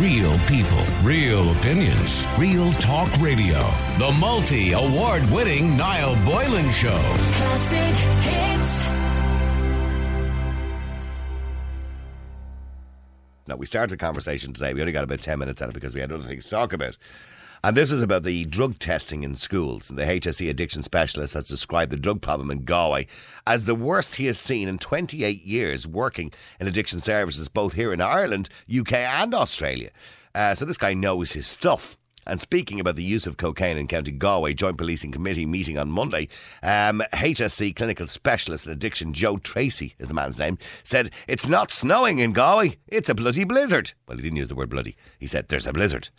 Real people, real opinions, real talk radio. The multi award winning Niall Boylan Show. Classic hits. Now, we started the conversation today. We only got about 10 minutes out of it because we had other things to talk about. And this is about the drug testing in schools. And the HSE addiction specialist has described the drug problem in Galway as the worst he has seen in 28 years working in addiction services, both here in Ireland, UK, and Australia. Uh, so this guy knows his stuff. And speaking about the use of cocaine in County Galway, Joint Policing Committee meeting on Monday, um, HSE clinical specialist in addiction Joe Tracy is the man's name, said it's not snowing in Galway, it's a bloody blizzard. Well, he didn't use the word bloody. He said there's a blizzard.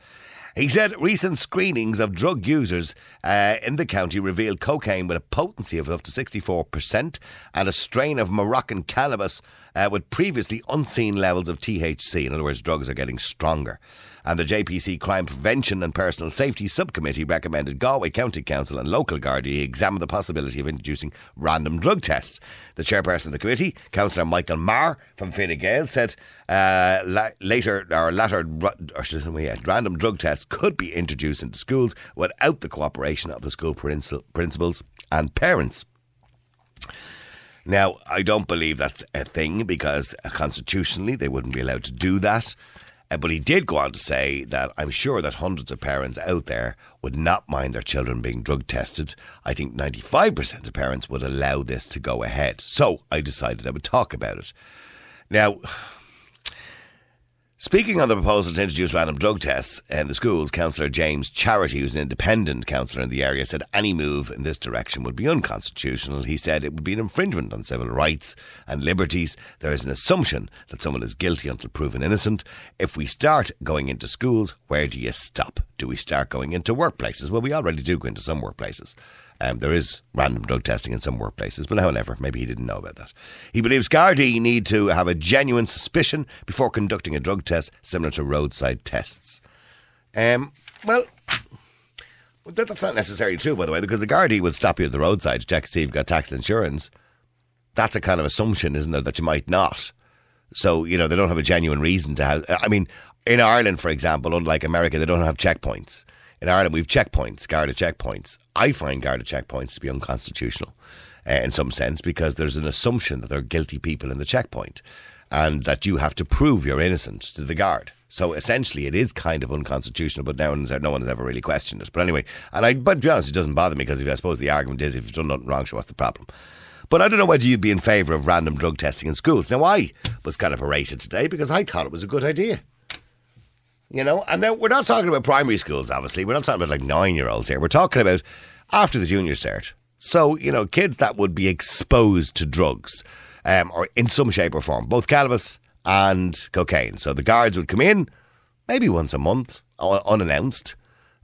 He said recent screenings of drug users uh, in the county revealed cocaine with a potency of up to 64% and a strain of Moroccan cannabis uh, with previously unseen levels of THC. In other words, drugs are getting stronger. And the JPC Crime Prevention and Personal Safety Subcommittee recommended Galway County Council and local Gardaí examine the possibility of introducing random drug tests. The chairperson of the committee, Councillor Michael Marr from Fine Gael, said uh, la- later or latter or should say, yeah, random drug tests could be introduced into schools without the cooperation of the school princi- principals and parents. Now, I don't believe that's a thing because constitutionally they wouldn't be allowed to do that. Uh, but he did go on to say that I'm sure that hundreds of parents out there would not mind their children being drug tested. I think 95% of parents would allow this to go ahead. So I decided I would talk about it. Now, Speaking on the proposal to introduce random drug tests in the schools, Councillor James Charity, who's an independent councillor in the area, said any move in this direction would be unconstitutional. He said it would be an infringement on civil rights and liberties. There is an assumption that someone is guilty until proven innocent. If we start going into schools, where do you stop? Do we start going into workplaces? Well, we already do go into some workplaces. Um, there is random drug testing in some workplaces, but however, maybe he didn't know about that. He believes Gardaí need to have a genuine suspicion before conducting a drug test similar to roadside tests. Um, well, that, that's not necessarily true, by the way, because the Gardaí would stop you at the roadside to check to see if you've got tax insurance. That's a kind of assumption, isn't there, that you might not. So, you know, they don't have a genuine reason to have. I mean, in Ireland, for example, unlike America, they don't have checkpoints. In Ireland, we've checkpoints, Garda checkpoints. I find Garda checkpoints to be unconstitutional uh, in some sense because there's an assumption that there are guilty people in the checkpoint and that you have to prove you're innocent to the guard. So essentially, it is kind of unconstitutional, but no one's, no one has ever really questioned it. But anyway, and I, but to be honest, it doesn't bother me because I suppose the argument is if you've done nothing wrong, so what's the problem? But I don't know whether you'd be in favour of random drug testing in schools. Now, I was kind of berated today because I thought it was a good idea. You know, and now we're not talking about primary schools, obviously. We're not talking about like nine year olds here. We're talking about after the junior cert. So, you know, kids that would be exposed to drugs um, or in some shape or form, both cannabis and cocaine. So the guards would come in maybe once a month, unannounced,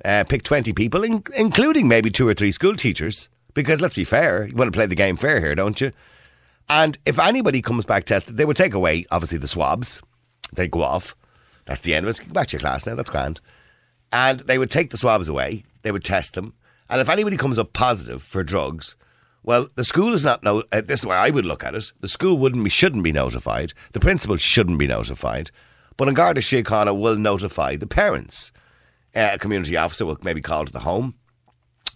uh, pick 20 people, in- including maybe two or three school teachers. Because let's be fair, you want to play the game fair here, don't you? And if anybody comes back tested, they would take away, obviously, the swabs. They go off. That's the end of it. Go back to your class now. That's grand. And they would take the swabs away. They would test them. And if anybody comes up positive for drugs, well, the school is not. No, uh, this is way I would look at it. The school wouldn't be, shouldn't be notified. The principal shouldn't be notified. But an Garda Síochána will notify the parents. Uh, a community officer will maybe call to the home,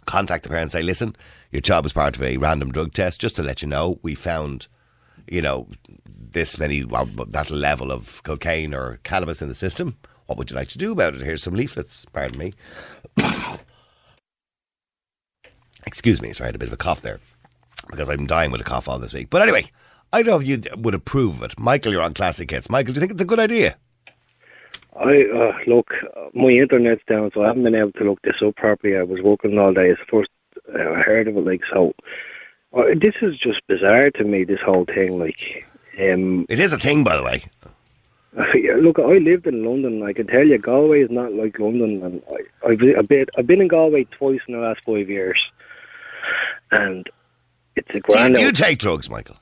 contact the parents, say, "Listen, your child was part of a random drug test. Just to let you know, we found, you know, this many well, that level of cocaine or cannabis in the system. What would you like to do about it? Here's some leaflets. Pardon me. Excuse me. Sorry, I had a bit of a cough there because I'm dying with a cough all this week. But anyway, I don't know if you would approve of it. Michael, you're on Classic Hits. Michael, do you think it's a good idea? I uh, look, my internet's down, so I haven't been able to look this up properly. I was working all day. It's the first uh, I heard of it. Like so, uh, this is just bizarre to me. This whole thing, like, um, It is a thing, by the way. look, I lived in London. I can tell you, Galway is not like London, and I, I've I've been, I've been in Galway twice in the last five years, and it's a Do grand. you, you take drugs, Michael?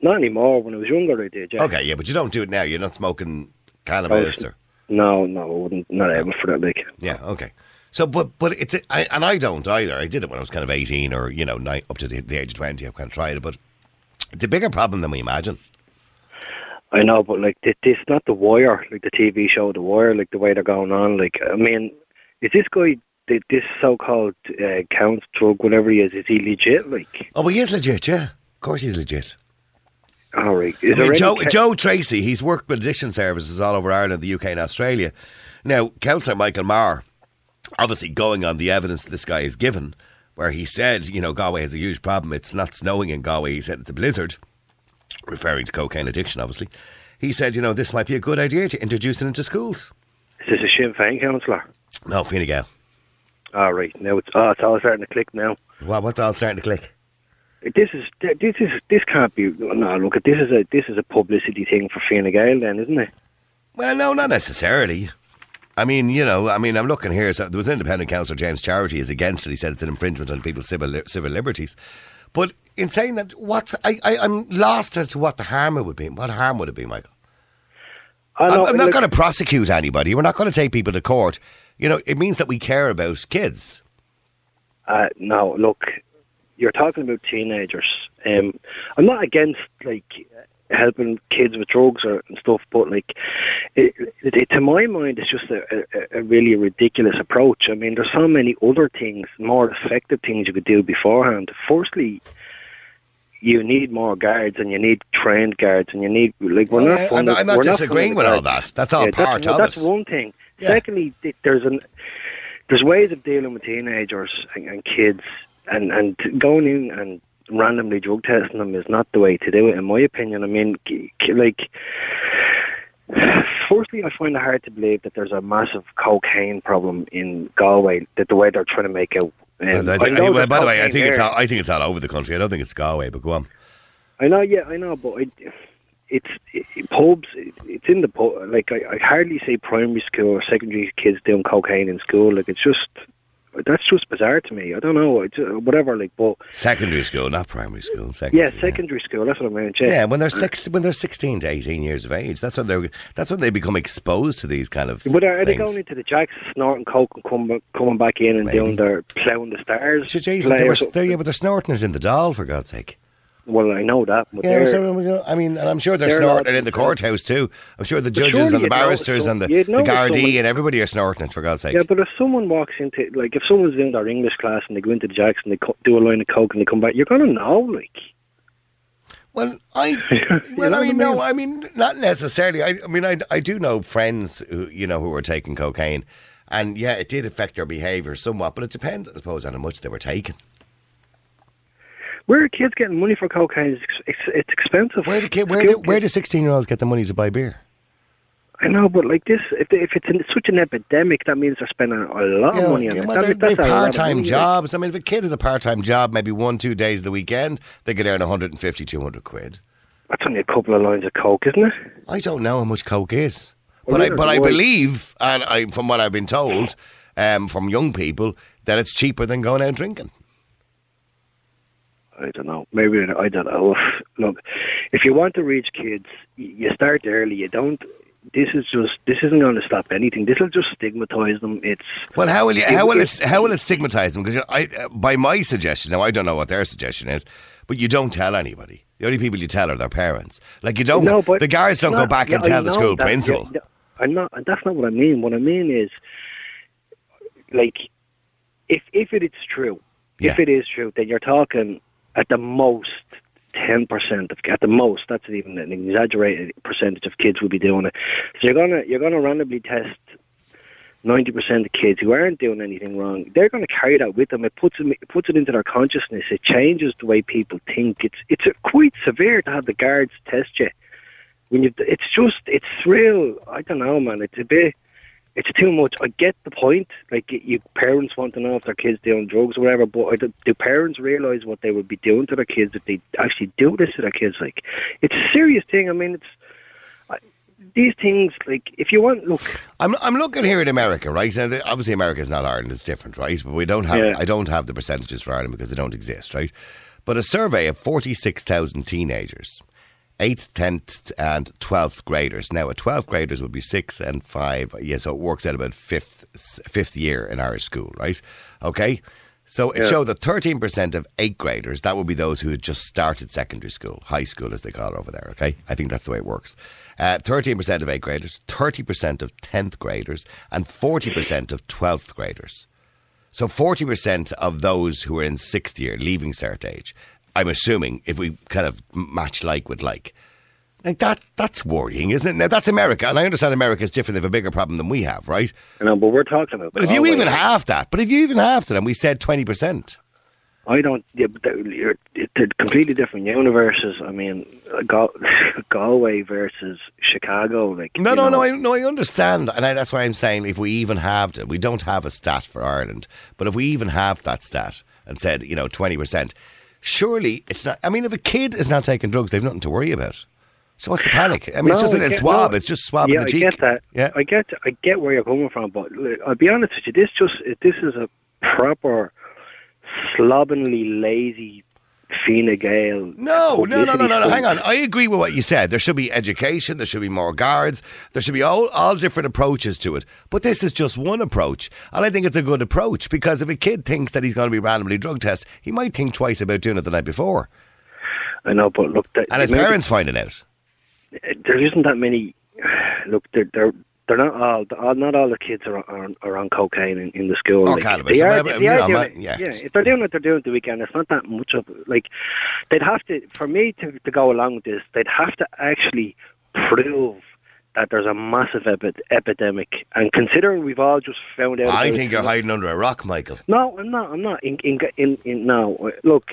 not anymore. When I was younger, I did. Yeah. Okay, yeah, but you don't do it now. You're not smoking cannabis or. No, no, I wouldn't. Not able for that. Like, Yeah, okay. So, but but it's a, I, and I don't either. I did it when I was kind of eighteen or you know nine, up to the, the age of twenty. I've kind of tried it, but it's a bigger problem than we imagine. I know, but like this, this not the Wire, like the TV show The Wire, like the way they're going on. Like, I mean, is this guy, this so-called uh, count drug, whatever he is, is he legit? Like, Oh, well, he is legit, yeah. Of course he's legit. all right, is I mean, Joe, ca- Joe Tracy, he's worked with addiction services all over Ireland, the UK, and Australia. Now, Councillor Michael Marr, obviously going on the evidence that this guy is given, where he said, you know, Galway has a huge problem. It's not snowing in Galway. He said it's a blizzard, referring to cocaine addiction, obviously. He said, you know, this might be a good idea to introduce it into schools. Is this a Sinn Féin councillor? No, Fine Gael. All right, now it's oh, it's all starting to click now. Well, what's all starting to click? This is this is this can't be. No, look, this is a this is a publicity thing for Fine Gael, then, isn't it? Well, no, not necessarily. I mean, you know, I mean, I'm looking here. So there was an independent councillor, James Charity, is against it. He said it's an infringement on people's civil li- civil liberties. But in saying that, what's I, I I'm lost as to what the harm it would be. What harm would it be, Michael? I I'm, I'm not going to prosecute anybody. We're not going to take people to court. You know, it means that we care about kids. Uh, no, look, you're talking about teenagers. Um, I'm not against like helping kids with drugs or and stuff, but like, it, it, it, to my mind, it's just a, a, a really ridiculous approach. I mean, there's so many other things, more effective things you could do beforehand. Firstly. You need more guards, and you need trained guards, and you need like we're not. yeah, I'm funded- not- I'm not disagreeing with all that. That's all part that's, of That's it. one thing. Yeah. Secondly, there's an there's ways of dealing with teenagers and, and kids, and and going in and randomly drug testing them is not the way to do it, in my opinion. I mean, like. Firstly, I find it hard to believe that there's a massive cocaine problem in Galway. That the way they're trying to make out. Um, And I I thi- know well, by the way, I think it's all, I think it's all over the country. I don't think it's Galway, but go on. I know, yeah, I know, but it, it's it, pubs. It, it's in the pub. Like I, I hardly see primary school or secondary kids doing cocaine in school. Like it's just that's just bizarre to me. I don't know, it's, uh, whatever. Like, but Secondary school, not primary school. Secondary, yeah, secondary school. That's what I meant. Yeah, when they're six, when they're sixteen to eighteen years of age, that's when they're that's when they become exposed to these kind of. But are, are they going into the jacks, snorting coke, and come, coming back in and Maybe. doing their ploughing the stars? Jesus, they were, yeah, but they're snorting it in the Dáil for God's sake. Well, I know that. But Yeah, so, I mean, and I'm sure they're they're snorting it in the courthouse too. I'm sure the judges and the barristers and the, the Gardaí and everybody are snorting it for God's sake. Yeah, but if someone walks into, like, if someone's in their English class and they go into the jacks and they co- do a line of coke and they come back, you're going to know, like. Well, I well, I mean, no. I mean, not necessarily. I, I mean, I, I do know friends who you know who were taking cocaine, and yeah, it did affect their behaviour somewhat. But it depends, I suppose, on how much they were taking. Where are kids getting money for cocaine? It's, it's, expensive. Where do kid, where do, where do sixteen year olds get the money to buy beer? I know, but like this, if, if it's in such an epidemic, that means they're spending a lot of money on yeah, it. well, That- they're, that's they've a lot part time money, jobs. I mean, if a kid has a part time job, maybe one two days of the weekend, they could earn 150, 200 quid. That's only a couple of lines of coke, isn't it? I don't know how much coke is, Well, but I but I. believe, and I, from what I've been told um, from young people, that it's cheaper than going out drinking. I don't know. Maybe I don't know. Look, if you want to reach kids, you start early. You don't. This is just. This isn't going to stop anything. This will just stigmatise them. It's. Well, how will you, how will it how will it stigmatise them? Because I, by my suggestion, now I don't know what their suggestion is, but you don't tell anybody. The only people you tell are their parents. Like you don't. No, but the guards don't it's go back and tell the school that, principal. yeah. I'm not. That's not what I mean. What I mean is, like, if if it is true, Yeah. if it is true, then you're talking at the most ten percent of at the most. That's even an exaggerated percentage of kids will be doing it. So you're gonna you're gonna randomly test. Ninety percent of kids who aren't doing anything wrong, they're going to carry that with them. It puts them, it puts it into their consciousness. It changes the way people think. It's it's quite severe to have the guards test you when you it's just it's real i don't know man it's a bit it's too much i get the point like you parents want to know if their kids doing drugs or whatever but do, parents realize what they would be doing to their kids if they actually do this to their kids like it's a serious thing i mean it's I, these things like if you want look I'm I'm looking here in America, right? And obviously America is not Ireland; it's different, right? But we don't have Yeah. I don't have the percentages for Ireland because they don't exist, right? But a survey of forty six thousand teenagers, eighth, tenth, and twelfth graders. Now, a twelfth graders would be six and five. Yeah, so it works out about fifth fifth year in Irish school, right? Okay. So it Yeah. showed that 13% of eighth graders, that would be those who had just started secondary school, high school as they call it over there, okay? I think that's the way it works. Uh, 13% of eighth graders, 30% of 10th graders, and 40% of 12th graders. So 40% of those who are in sixth year, leaving cert age, I'm assuming if we kind of match like with like, like that, that's worrying, isn't it? Now that's America, and I understand America is different. They have a bigger problem than we have, right? You know, but we're talking about. But if you even have that, but if you even have that, and we said 20%, I don't. Yeah, but they're, you're, they're completely different universes. I mean, Gal- Galway versus Chicago. Like No, no, know, no. I no, I understand, and I, that's why I'm saying if we even have it, we don't have a stat for Ireland, but if we even have that stat and said you know twenty percent, surely it's not. I mean, if a kid is not taking drugs, they've nothing to worry about. So what's the panic? I mean, it's just a I little get- swab. no, it's just swabbing yeah, the cheek. I get that. Yeah. I get. I get where you're coming from, but look, I'll be honest with you. This just. This is a proper, slovenly, lazy Fine Gael. No, no, no, no, no, no. Hang on. I agree with what you said. There should be education. There should be more guards. There should be all, all different approaches to it. But this is just one approach. And I think it's a good approach because if a kid thinks that he's going to be randomly drug tested, he might think twice about doing it the night before. I know, but look, And his the amount of- parents finding out. there isn't that many. Look, they're they're they're not all. all- Not all the kids are are, are on cocaine in, in the school. Or Like, cannabis. They are, they are know, doing it. yeah. yeah. If they're doing what they're doing at the weekend, it's not that much of like. They'd have to for me to to go along with this. They'd have to actually prove. That there's a massive epi- epidemic, and considering we've all just found out. I think you're hiding under a rock, Michael. No, I'm not. I'm not. In in in, in no. Look,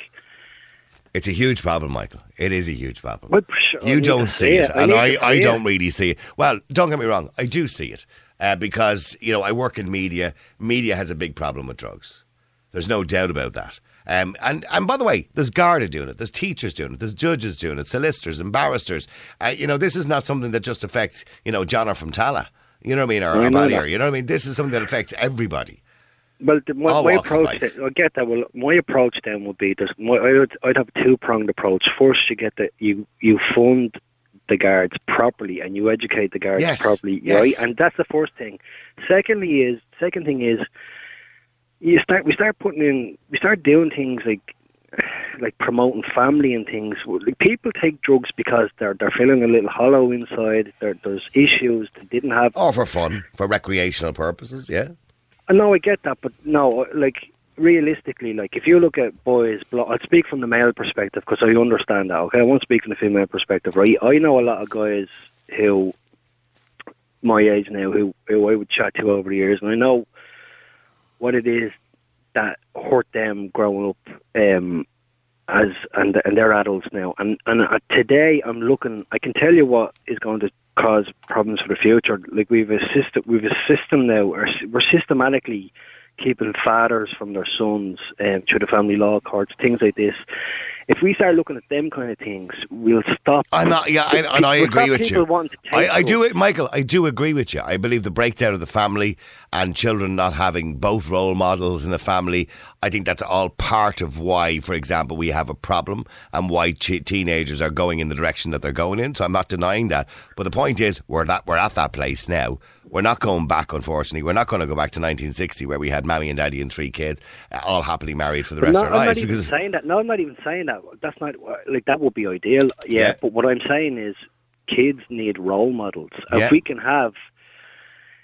It's a huge problem, Michael. It is a huge problem. Well, sure, I you don't see it, it. I and I, I don't it. really see it. Well, don't get me wrong, I do see it uh, because you know I work in media. Media has a big problem with drugs. There's no doubt about that. Um, and and by the way, there's Garda doing it, there's teachers doing it, there's judges doing it, solicitors and barristers. Uh, you know, this is not something that just affects you know John or from Tallaght. You know what I mean, or, or. You know what I mean. This is something that affects everybody. Well, the, my, my approach, life. to, I get that. Well, my approach then would be this. My, I would, I'd have a two pronged approach. First, you get the you you fund the guards properly and you educate the guards Yes, properly, yes. right? And that's the first thing. Secondly, is second thing is you start we start putting in we start doing things like like promoting family and things. Like people take drugs because they're they're feeling a little hollow inside. There, there's issues they didn't have. Or for fun, for recreational purposes. Yeah. Uh, No, I get that, but no, uh, like realistically, like if you look at boys, I'll speak from the male perspective because I understand that. Okay, I won't speak from the female perspective. Right, I know a lot of guys who my age now who who I would chat to over the years, and I know what it is that hurt them growing up. Um, as and and they're adults now, and and uh, today I'm looking. I can tell you what is going to cause problems for the future. Like we've a system, we've a system now. We're systematically keeping fathers from their sons um, through the family law courts, things like this. If we start looking at them kind of things, we'll stop. I'm not, yeah, I, and I we'll agree with you. wanting to take I, I do. Michael. I do agree with you. I believe the breakdown of the family and children not having both role models in the family. I think that's all part of why, for example, we have a problem and why ch- teenagers are going in the direction that they're going in. So I'm not denying that. But the point is, we're that we're at that place now. We're not going back, unfortunately. We're not going to go back to 1960 where we had mammy and daddy and three kids, uh, all happily married for the rest no, of their I'm not lives. even Because saying that. No, I'm not even saying that. That's not like that would be ideal. Yeah, Yeah. but what I'm saying is, kids need role models. Yeah. If we can have,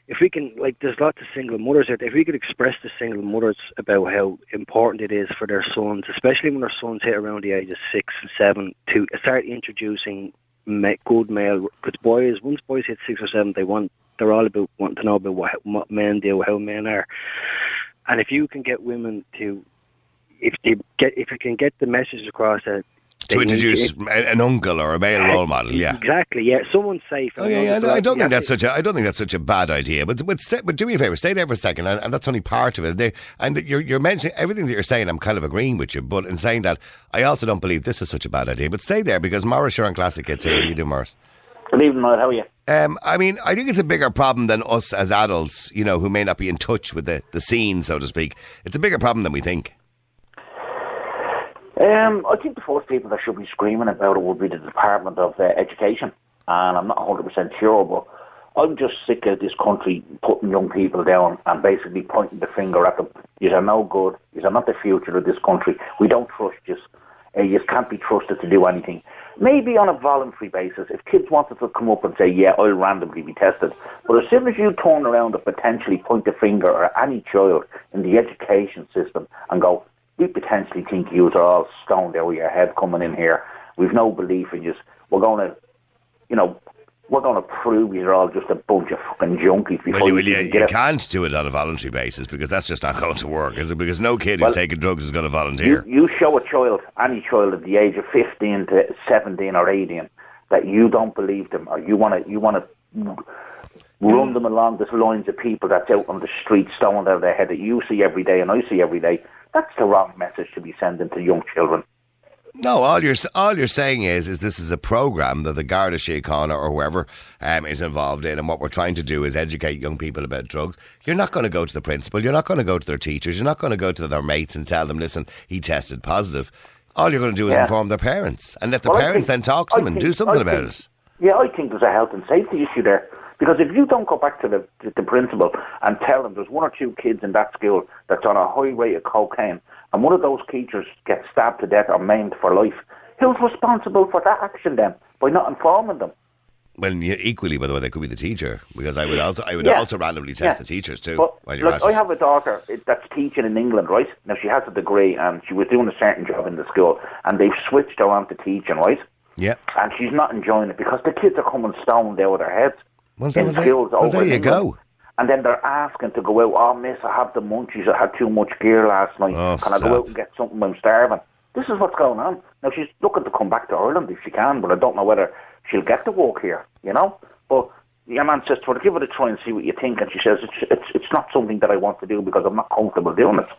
if we can, like, there's lots of single mothers out there. If we could express to single mothers about how important it is for their sons, especially when their sons hit around the age of six and seven, to start introducing good male. Because boys, once boys hit six or seven, they want they're all about wanting to know about what, what men do, how men are. And if you can get women to, if they get, if you can get the message across that to introduce an uncle or a male role model, yeah. exactly, yeah, someone safe. Oh yeah, yeah. no, I don't think that's such. a. I don't think that's such a bad idea. But but, stay, but do me a favor, stay there for a second, and, and that's only part of it. They, and you're you're mentioning everything that you're saying. I'm kind of agreeing with you, but in saying that, I also don't believe this is such a bad idea. But stay there because Morris, you're on Classic Hits here. You do Morris. Good evening, Matt. How are you? Um, I mean, I think it's a bigger problem than us as adults, you know, who may not be in touch with the, the scene, so to speak. It's a bigger problem than we think. Um, I think the first people that should be screaming about it would be the Department of uh, Education, and I'm not 100% sure, but I'm just sick of this country putting young people down and basically pointing the finger at them You are no good. You are not the future of this country. We don't trust you. Uh, you can't be trusted to do anything. Maybe on a voluntary basis, if kids wanted to come up and say, yeah, I'll randomly be tested. But as soon as you turn around and potentially point the finger at any child in the education system and go, we potentially think you are all stoned out of your head coming in here. We've no belief in you. We're going to, you know, we're going to prove you're all just a bunch of fucking junkies before Well, you, you, well, you, you can't do it on a voluntary basis because that's just not going to work, is it? Because no kid Well, who's taking drugs is going to volunteer. you show a child, any child at the age of 15 to 17 or 18, that you don't believe them or you want to you want to run them along the lines of people that's out on the street out their head that you see every day and I see every day. That's the wrong message to be sending to young children. No, all you're all you're saying is is this is a program that the Garda Síochána or whoever um, is involved in, and what we're trying to do is educate young people about drugs. You're not going to go to the principal. You're not going to go to their teachers. You're not going to go to their mates and tell them, "Listen, he tested positive." All you're going to do is Yeah. inform their parents and let the Well, parents think- then talk to I them and think- do something I about think- it. Yeah, I think there's a health and safety issue there. Because if you don't go back to the, to the principal and tell them there's one or two kids in that school that's on a high rate of cocaine and one of those teachers gets stabbed to death or maimed for life, who's responsible for that action then by not informing them? Well, equally, by the way, they could be the teacher because I would also I would Yeah. also randomly test Yeah. the teachers too But look, I have a daughter eh, that's teaching in England, right? Now she has a degree and she was doing a certain job in the school and they've switched her on to teaching, right? yeah. And she's not enjoying it because the kids are coming stoned out of their heads. Well, in then, well, there- schools well, there you go. And then they're asking to go out. Oh, miss, I have the munchies. I had too much gear last night. Oh, Can I go out and get something? I'm starving. This is what's going on. Now, she's looking to come back to Ireland if she can, but I don't know whether she'll get to work here, you know? But your man says to her, give it a try and see what you think. And she says, it's, it's, it's not something that I want to do because I'm not comfortable doing it.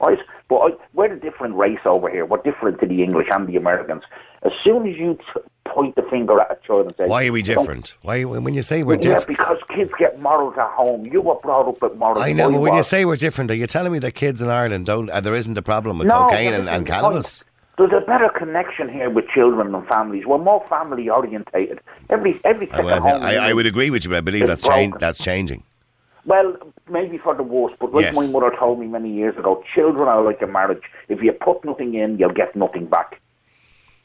Right? But I, we're a different race over here. We're different to the English and the Americans. As soon as you t- point the finger at a child and say, Why are we "Don't different? Why when you say we're yeah, different? because kids get morals at home. You were brought up with morals. I know, but when you say we're different, are you telling me that kids in Ireland don't? Uh, there isn't a problem with no, cocaine and, and cannabis? point. There's a better connection here with children and families. We're more family orientated. Every every I, second well, home. I, I would agree with you, but I believe that's change, that's changing. Well, maybe for the worse, but like Yes. my mother told me many years ago, children are like a marriage. If you put nothing in, you'll get nothing back.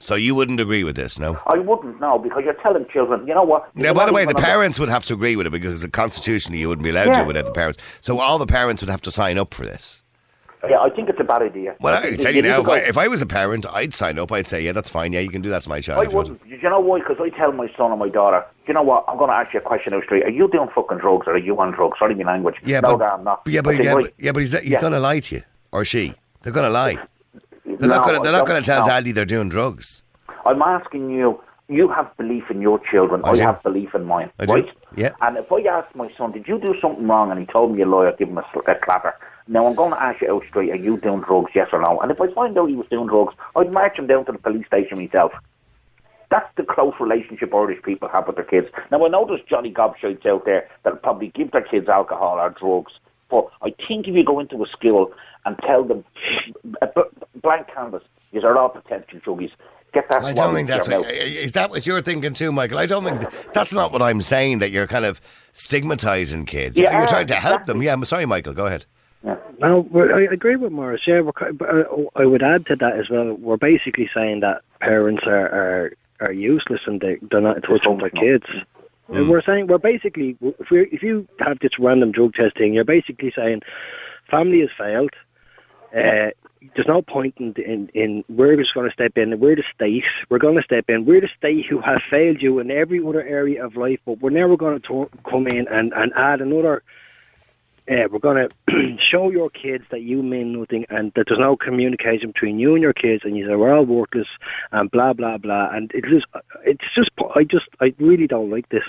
So you wouldn't agree with this, no? I wouldn't no, because you're telling children, you know what? Now, by the way, the parents would have to agree with it because constitutionally you wouldn't be allowed to without the parents. So all the parents would have to sign up for this. Yeah, I think it's a bad idea. Well, I can tell you need now, if I, if I was a parent, I'd sign up. I'd say, yeah, that's fine. Yeah, you can do that to my child. I you wouldn't. Do you know why? Because I tell my son and my daughter, you know what? I'm going to ask you a question out straight. Are you doing fucking drugs or are you on drugs? Sorry, my language. Yeah, no, but, no, I'm not. Yeah, but, yeah, but, yeah, but he's, he's Yeah. going to lie to you. Or she. They're going to lie. They're No, not going to, they're not going to tell no. daddy they're doing drugs. I'm asking you. You have belief in your children. I I, have belief in mine. I do. right? Yeah. And if I ask my son, did you do something wrong? And he told me a lie, I'd give him a, a clapper. Now I'm going to ask you out straight: Are you doing drugs? Yes or no? And if I find out he was doing drugs, I'd march him down to the police station myself. That's the close relationship Irish people have with their kids. Now I know there's Johnny Gobshites out there that'll probably give their kids alcohol or drugs, but I think if you go into a school and tell them a b- blank canvas, these are all potential druggies. Get that. I don't think into that's. your What, is that what you're thinking too, Michael? I don't think that, that's not what I'm saying. That you're kind of stigmatizing kids. Yeah, you're trying to help them. Yeah, I'm sorry, Michael. Go ahead. No, we're- I agree with Morris. Yeah, we're, ki- but uh, I would add to that as well. We're basically saying that parents are are, are useless and they they're not in touch with their kids. And We're saying we're basically if we if you have this random drug testing, you're basically saying family has failed. Uh, there's no point in, in, in we're just going to step in. We're the state. We're going to step in. We're the state who have failed you in every other area of life, but we're never going to come in and, and add another uh, we're going to show your kids that you mean nothing and that there's no communication between you and your kids and you say we're all worthless and blah blah blah and it's just it's just I just I really don't like this.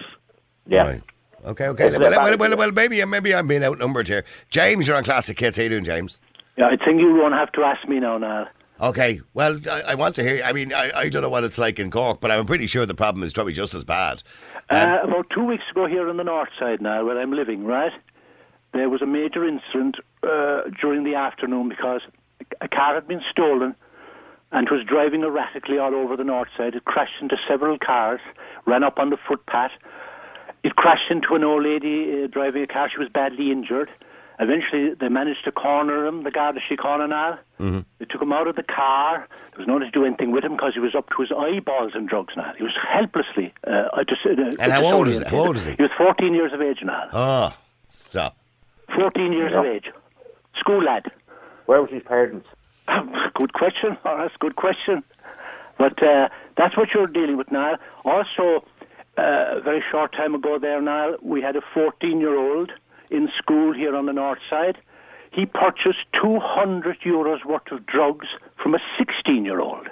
Yeah. Right. Okay. Okay. Well, well, well, well, maybe maybe I'm being outnumbered here. James, you're on Classic Kids. How you doing, James? Yeah, I think you won't have to ask me now, Niall. Okay. Well, I, I want to hear. I mean, I, I don't know what it's like in Cork, but I'm pretty sure the problem is probably just as bad. Um, Uh, about two weeks ago here on the north side now, where I'm living, right, there was a major incident uh, during the afternoon because a car had been stolen and was driving erratically all over the north side. It crashed into several cars, ran up on the footpath. It crashed into an old lady uh, driving a car. She was badly injured. Eventually, they managed to corner him, the Garda Síochána now. Mm-hmm. They took him out of the car. There was no one to do anything with him because he was up to his eyeballs in drugs now. He was helplessly. Uh, uh, dis- uh, And how old is- how old is he? He was 14 years of age now. Oh, stop. 14 years of age. School lad. Where was his parents? good question. That's good question. But uh, that's what you're dealing with now. Also, uh, a very short time ago there now, we had a 14-year-old in school here on the north side. He purchased 200 euros worth of drugs from a 16-year-old.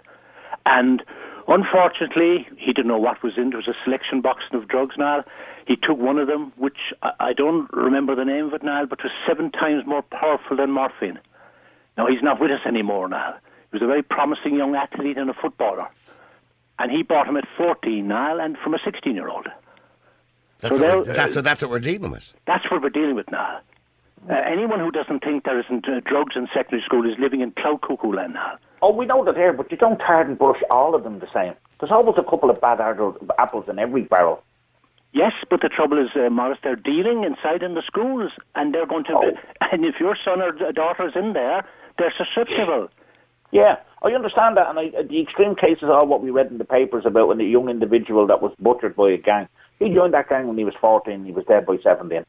And unfortunately, he didn't know what was in. There was a selection box of drugs now. He took one of them, which I, I don't remember the name of it now, but was seven times more powerful than morphine. Now, he's not with us anymore now. He was a very promising young athlete and a footballer. And he bought him at 14 Niall, and from a 16 year old. That's, So what, that's, what, that's what we're dealing with. That's what we're dealing with now. Uh, anyone who doesn't think there isn't uh, drugs in secondary school is living in cloud cuckoo land now. Oh, we know they're there, but you don't tar and brush all of them the same. There's always a couple of bad apples in every barrel. Yes, but the trouble is, uh, Morris, they're dealing inside in the schools, and they're going to. Oh. And if your son or daughter is in there, they're susceptible. Yeah, I understand that, and I, the extreme cases are what we read in the papers about when a young individual that was butchered by a gang. He joined that gang when he was 14, he was dead by 17.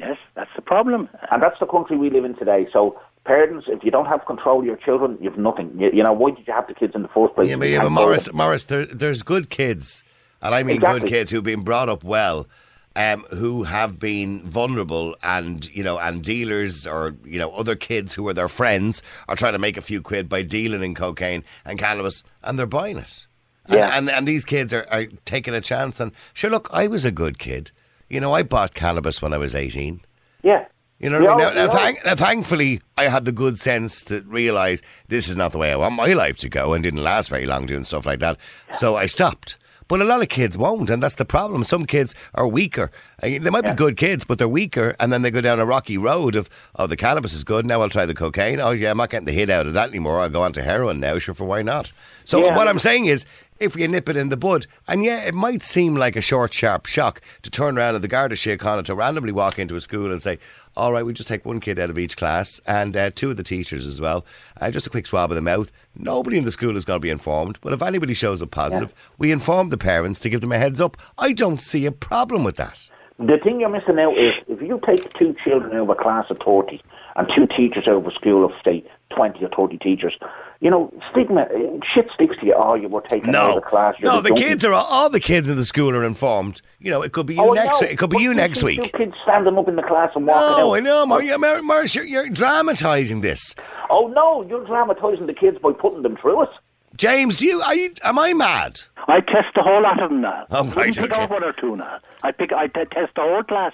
Yes, that's the problem. And that's the country we live in today. So, parents, if you don't have control of your children, you've nothing. You, you know, why did you have the kids in the first place? Yeah, but, yeah, but Morris. Morris there, there's good kids, and I mean Exactly. good kids who've been brought up well, um, who have been vulnerable, and you know, and dealers or you know other kids who are their friends are trying to make a few quid by dealing in cocaine and cannabis, and they're buying it. And, Yeah. and, and these kids are, are taking a chance. And sure, look, I was a good kid. You know, I bought cannabis when I was 18. Yeah. You know what I mean? Now, now, thank, now, thankfully, I had the good sense to realise this is not the way I want my life to go and didn't last very long doing stuff like that. So I stopped. But a lot of kids won't, and that's the problem. Some kids are weaker. They might be good kids, but they're weaker, and then they go down a rocky road of, oh, the cannabis is good, now I'll try the cocaine. Oh, yeah, I'm not getting the hit out of that anymore. I'll go on to heroin now, sure, for why not? So Yeah. what I'm saying is, if you nip it in the bud, and yeah, it might seem like a short, sharp shock to turn around at the Garda Síochána to randomly walk into a school and say, all right, we just take one kid out of each class and uh, two of the teachers as well. Uh, just a quick swab of the mouth. Nobody in the school is going to be informed, but if anybody shows up positive, we inform the parents to give them a heads up. I don't see a problem with that. The thing you're missing out is if you take two children out of a class of 40 and two teachers out of a school of, say, 20 or 30 teachers, you know, stigma, shit sticks to you. Oh, you were taken out of No, the class. you're no, the junkie. kids are all the kids in the school are informed. You know, it could be you Oh, next. know, It could be but you you next week. Two kids standing up in the class and walking out. No, I know, Mar- oh. yeah, Mar- Morris, you're, you're dramatising this. Oh no, you're dramatising the kids by putting them through it. James, do you? Are you? Am I mad? I test the whole lot of them now. Oh, Wouldn't right, pick okay. one or two now. I pick. I t- test the whole class.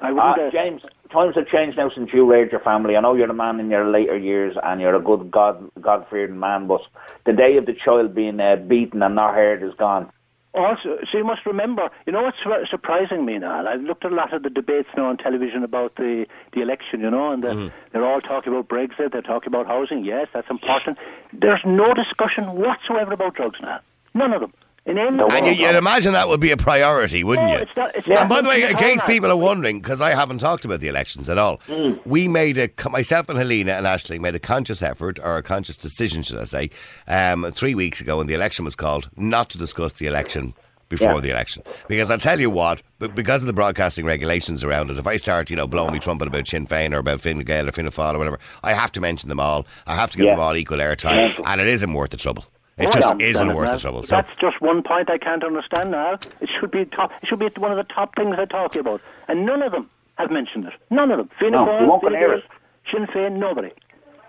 I wouldn't. Uh, James, times have changed now since you raised your family. I know you're a man in your later years and you're a good God God fearing man, but the day of the child being uh, beaten and not heard is gone. Also, so you must remember, you know what's surprising me now? I've looked at a lot of the debates now on television about the, the election, you know, and the, Mm-hmm. they're all talking about Brexit, they're talking about housing. Yes, that's important. There's no discussion whatsoever about drugs now. None of them. No, And you, you'd imagine that would be a priority, wouldn't No, you? it's not- it's and by the way, in case people are wondering, because I haven't talked about the elections at all, we made a myself and Helena and Ashley made a conscious effort or a conscious decision, should I say, um, three weeks ago when the election was called, not to discuss the election before Yeah. the election. Because I tell you what, b- because of the broadcasting regulations around it, if I start, you know, blowing me trumpet about Sinn Féin or about Fine Gael or Fianna Fáil or whatever, I have to mention them all. I have to give Yeah. them all equal airtime, Yeah. and it isn't worth the trouble. It just yeah, isn't Bernard, worth now, the trouble. So That's just one point I can't understand now. It should be top. It should be one of the top things I talk about, and none of them have mentioned it. None of them. Fianna No, Fáil, you won't Fine Gael. Sinn Féin, nobody.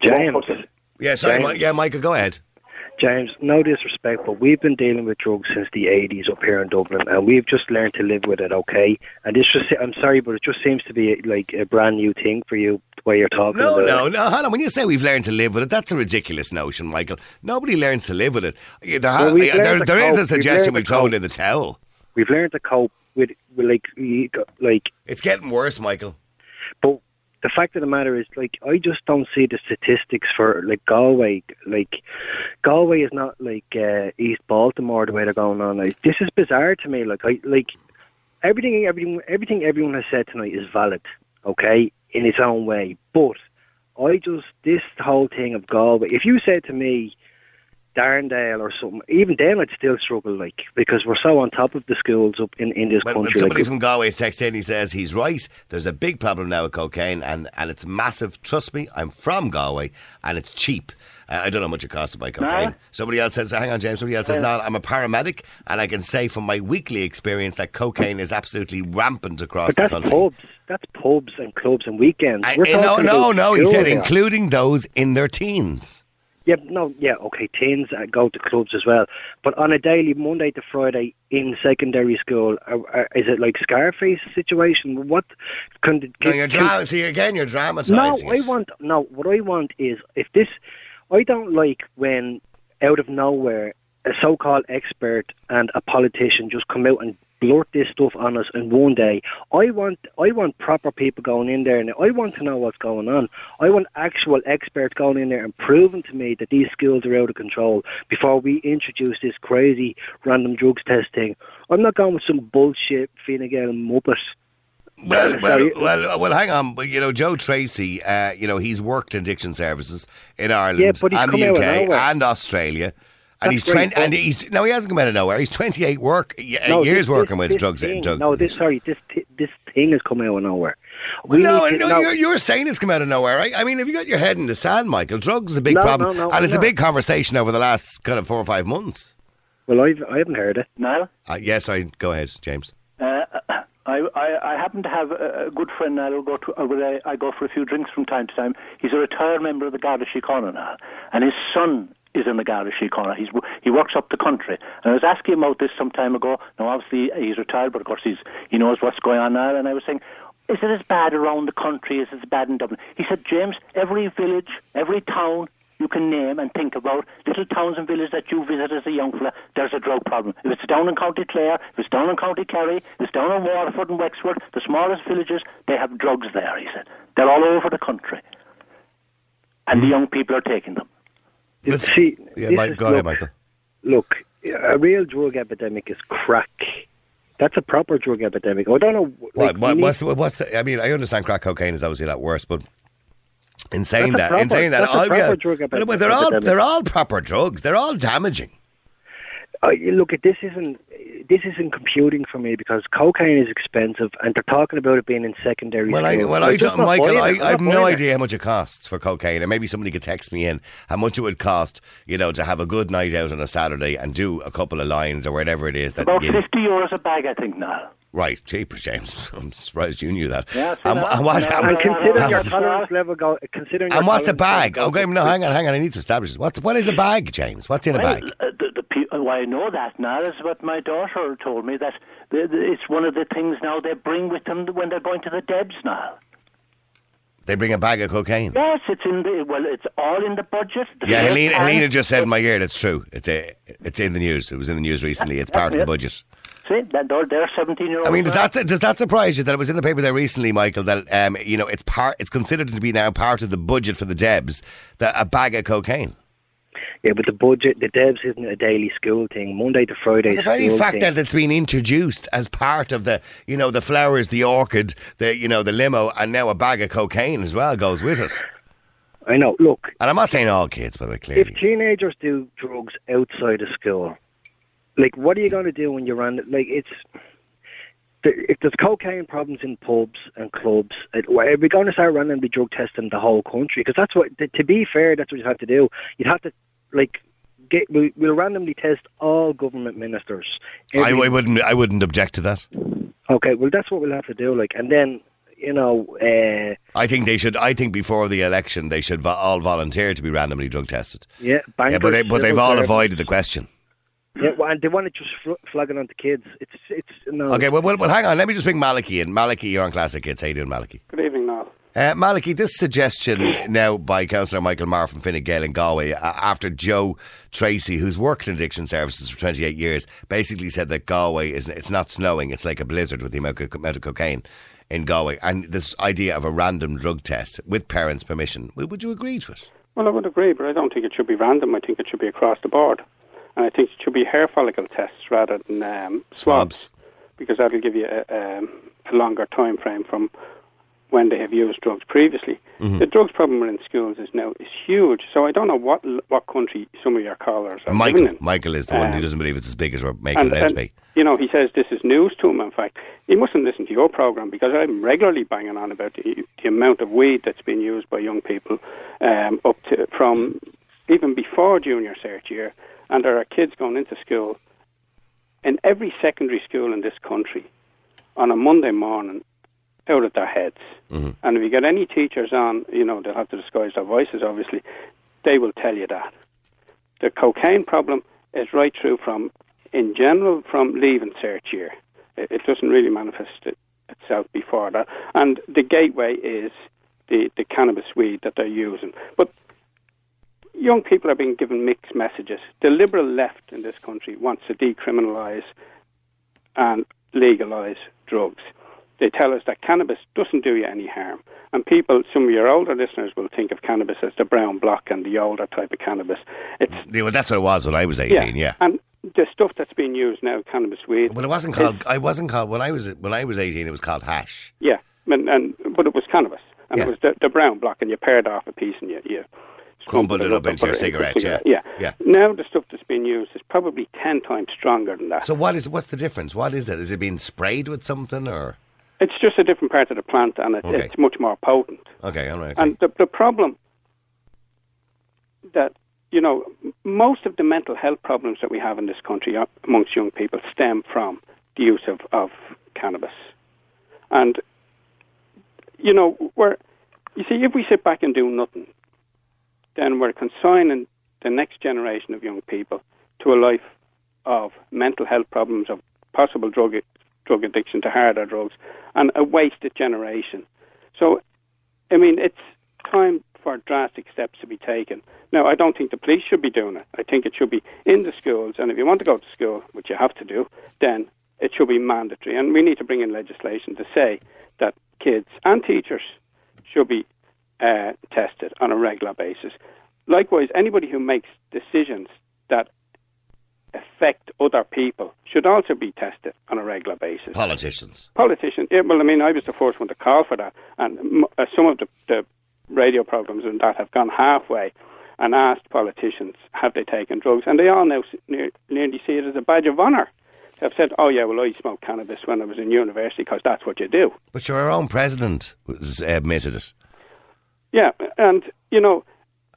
James, yeah, sorry, James. Yeah, Michael, go ahead. James, no disrespect, but we've been dealing with drugs since the 80s up here in Dublin, and we've just learned to live with it, okay? And it's just, I'm sorry, but it just seems to be like a brand new thing for you, the way you're talking No, about no, it. no. Hold on. When you say we've learned to live with it, that's a ridiculous notion, Michael. Nobody learns to live with it. There, Well, we've there, there is a We've suggestion we've to thrown in the towel. We've learned to cope with, with like, like, It's getting worse, Michael. but the fact of the matter is, like, I just don't see the statistics for like Galway. Like, Galway is not like uh, East Baltimore the way they're going on. Like, this is bizarre to me. Like, I like everything, everything, everything everyone has said tonight is valid. okay, in its own way. But I just this whole thing of Galway. If you said to me, Darndale or something, even then I'd still struggle, like because we're so on top of the schools up in, in this when country. somebody like, from Galway texting in, he says he's right. There's a big problem now with cocaine, and, and it's massive. Trust me, I'm from Galway, and it's cheap. I don't know how much it costs to buy cocaine. No. Somebody else says, hang on, James. Somebody else says, no, I'm a paramedic, and I can say from my weekly experience that cocaine is absolutely rampant across but the that's country. pubs. That's pubs and clubs and weekends. I- eh, no, no, no. He said including those in their teens. Yeah, no, yeah, okay. Teens uh, go to clubs as well, but on a daily, Monday to Friday in secondary school, uh, uh, is it like Scarface situation? What can, No, you're can- dra- see, again, you're No, dramatising I want no. What I want is if this. I don't like when out of nowhere a so-called expert and a politician just come out and blurt this stuff on us in one day. I want I want proper people going in there and I want to know what's going on. I want actual experts going in there and proving to me that these schools are out of control before we introduce this crazy random drugs testing. I'm not going with some bullshit Fine Gael muppet. Well, well, well, well, hang on. But, you know, Joe Tracy, uh, you know, he's worked in addiction services in Ireland Yeah, but he's and the out UK nowhere. and Australia. And That's he's great, twenty, and he's no, he hasn't come out of nowhere. He's twenty-eight work No, years this- working this- with this drugs thing, and drug. No, this sorry, this t- this thing has come out of nowhere. We no, to- no, you're, you're saying it's come out of nowhere, right? I mean, have you got your head in the sand, Michael? Drugs is a big No, problem, no, no, and it's a big conversation over the last kind of four or five months. Well, I've, I haven't heard it. Niall? Uh, yes, I go ahead, James. Uh, I, I, I happen to have a, a good friend now. Go to, uh, where I, I go for a few drinks from time to time. He's a retired member of the Garda Síochána now, and his son is in the Garda Síochána. He's he works up the country, and I was asking him about this some time ago. Now, obviously, he's retired, but of course, he's he knows what's going on now. And I was saying, is it as bad around the country as it's bad in Dublin? He said, James, every village, every town you can name and think about, little towns and villages that you visit as a young fella, there's a drug problem. If it's down in County Clare, if it's down in County Kerry, if it's down in Waterford and Wexford, the smallest villages, they have drugs there, he said. They're all over the country. And the young people are taking them. Let's- See, Yeah, Mike, is- go ahead, look, Michael. Look, a real drug epidemic is crack. That's a proper drug epidemic. I don't know. what, Like, what, we what's what's the, I mean, I understand crack cocaine is obviously a lot worse, but in saying That's a that, in saying that, that's a oh, proper yeah, but, epi- but they're all they're all proper drugs. They're all damaging. Uh, look, this isn't this isn't computing for me because cocaine is expensive, and they're talking about it being in secondary Well, I, schools. well, I'm I don't, not Michael, buying I. I'm have no it. idea how much it costs for cocaine, and maybe somebody could text me in how much it would cost, you know, to have a good night out on a Saturday and do a couple of lines or whatever it is that. About you- 50 euros a bag, I think, now. Right, cheaper, James. I'm surprised you knew that. Yeah, and, that? what, Yeah, And Uh, considering uh, your uh, tolerance level, go, considering and what's a bag? level Okay, no, hang on, hang on. I need to establish this. What's what is a bag, James? What's in a Well, bag? uh, the, the, pe- why I know that now is what my daughter told me that the, the, it's one of the things now they bring with them when they're going to the Debs now. They bring a bag of cocaine. Yes, it's in the well, it's all in the budget. The Yeah, Helena, Helena just said in my ear that's true. It's a, it's in the news. It was in the news recently. It's part of the budget. See, that they're, they're seventeen year olds. I mean, does that does that surprise you that it was in the paper there recently, Michael? That um, you know, it's part, it's considered to be now part of the budget for the Debs. That a bag of cocaine. Yeah, but the budget, the Debs isn't a daily school thing. Monday to Friday The very fact thing. that it's been introduced as part of the, you know, the flowers, the orchid, the, you know, the limo, and now a bag of cocaine as well goes with it. I know. Look, And I'm not saying all kids, by the way, if teenagers do drugs outside of school, like what are you going to do when you're on? Like it's if there's cocaine problems in pubs and clubs, it, are we going to start randomly drug testing the whole country? Because that's what. To be fair, that's what you have to do. You'd have to like get. We, we'll randomly test all government ministers. I, every- I wouldn't, I wouldn't object to that. Okay, well that's what we'll have to do. Like, and then you know. Uh, I think they should. I think before the election, they should vo- all volunteer to be randomly drug tested. Yeah, bankers, yeah, but they, but they've all avoided the question. Yeah, well, and they want to just fl- flag it onto kids. It's it's no. Okay, well, well, well, hang on. Let me just bring Maliki in. Maliki, you're on Classic Kids. How you doing, Maliki? Good evening, Niall. Uh, Maliki, this suggestion now by Councillor Michael Marr from Fine Gael in Galway, uh, after Joe Tracy, who's worked in addiction services for 28 years, basically said that Galway is it's not snowing, it's like a blizzard with the amount of, amount of cocaine in Galway. And this idea of a random drug test with parents' permission, would you agree to it? Well, I would agree, but I don't think it should be random. I think it should be across the board. And I think it should be hair follicle tests rather than um, swabs, Swabs. because that'll give you a, um, a longer time frame from when they have used drugs previously. The drugs problem in schools is now is huge. So I don't know what what country some of your callers are living Michael, in. Michael is the one who Um, doesn't believe it's as big as we're making And, it out to be. you know, he says this is news to him. In fact, he mustn't listen to your program because I'm regularly banging on about the, the amount of weed that's been used by young people um, up to from even before junior cert year, and there are kids going into school in every secondary school in this country on a Monday morning out of their heads. Mm-hmm. And if you get any teachers on, you know, they'll have to disguise their voices, obviously, they will tell you that. The cocaine problem is right through from, in general, from leaving cert year. It, it doesn't really manifest it, itself before that. And the gateway is the, the cannabis weed that they're using. But young people are being given mixed messages. The liberal left in this country wants to decriminalise and legalise drugs. They tell us that cannabis doesn't do you any harm. And people, some of your older listeners will think of cannabis as the brown block and the older type of cannabis. It's Yeah, well, that's what it was when I was 18, yeah. And the stuff that's being used now, cannabis weed. Well, it wasn't called. I wasn't called when I was when I was eighteen. It was called hash. Yeah, and, and but it was cannabis, and Yeah. it was the, the brown block, and you pared off a piece and you, you Crumbled it up into your it cigarette, yeah. yeah. Yeah. Now the stuff that's being used is probably ten times stronger than that. So what is what's the difference? What is it? Is it being sprayed with something or? it's just a different part of the plant, and it, Okay. it's much more potent. Okay, all right. Okay. And the, the problem that, you know, most of the mental health problems that we have in this country amongst young people stem from the use of, of cannabis. And, you know, we're, you see, if we sit back and do nothing, then we're consigning the next generation of young people to a life of mental health problems, of possible drug, drug addiction to harder drugs, and a wasted generation. So I mean, it's time for drastic steps to be taken. Now, I don't think the police should be doing it. I think it should be in the schools, and if you want to go to school, which you have to do, then it should be mandatory. And we need to bring in legislation to say that kids and teachers should be uh, tested on a regular basis. Likewise, anybody who makes decisions that affect other people should also be tested on a regular basis Politicians. politicians. Yeah, well, I mean, I was the first one to call for that, and m- uh, some of the, the radio programs and that have gone halfway and asked politicians have they taken drugs, and they all now near, nearly see it as a badge of honour. They've said, "Oh yeah, well, I smoked cannabis when I was in university because that's what you do." But your own president was, admitted it, Yeah, and you know,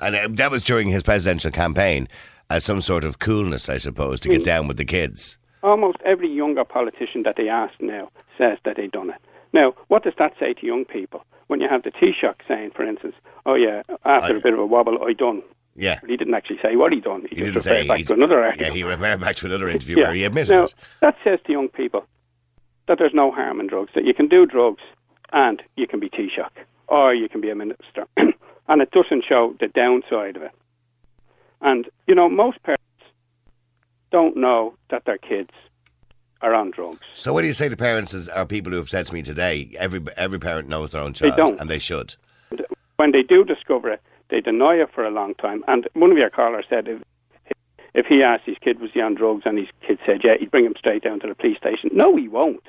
and uh, that was during his presidential campaign as some sort of coolness, I suppose, to Mm. get down with the kids. almost every younger politician that they ask now says that they've done it. Now, what does that say to young people? When you have the Taoiseach saying, for instance, "Oh yeah, after I- a bit of a wobble, I done." Yeah. He didn't actually say what he done. He, He just didn't say. back he- to another article. Yeah, he referred back to another interview where he admitted now, it. That says to young people that there's no harm in drugs, that you can do drugs and you can be Taoiseach or you can be a minister. and it doesn't show the downside of it. And, you know, most parents don't know that their kids are on drugs. So, what do you say to parents is, or people who have said to me today? Every every parent knows their own child They don't. and they should. When they do discover it, they deny it for a long time. And one of your callers said if, if he asked his kid was he on drugs and his kid said yeah, he'd bring him straight down to the police station. No, he won't.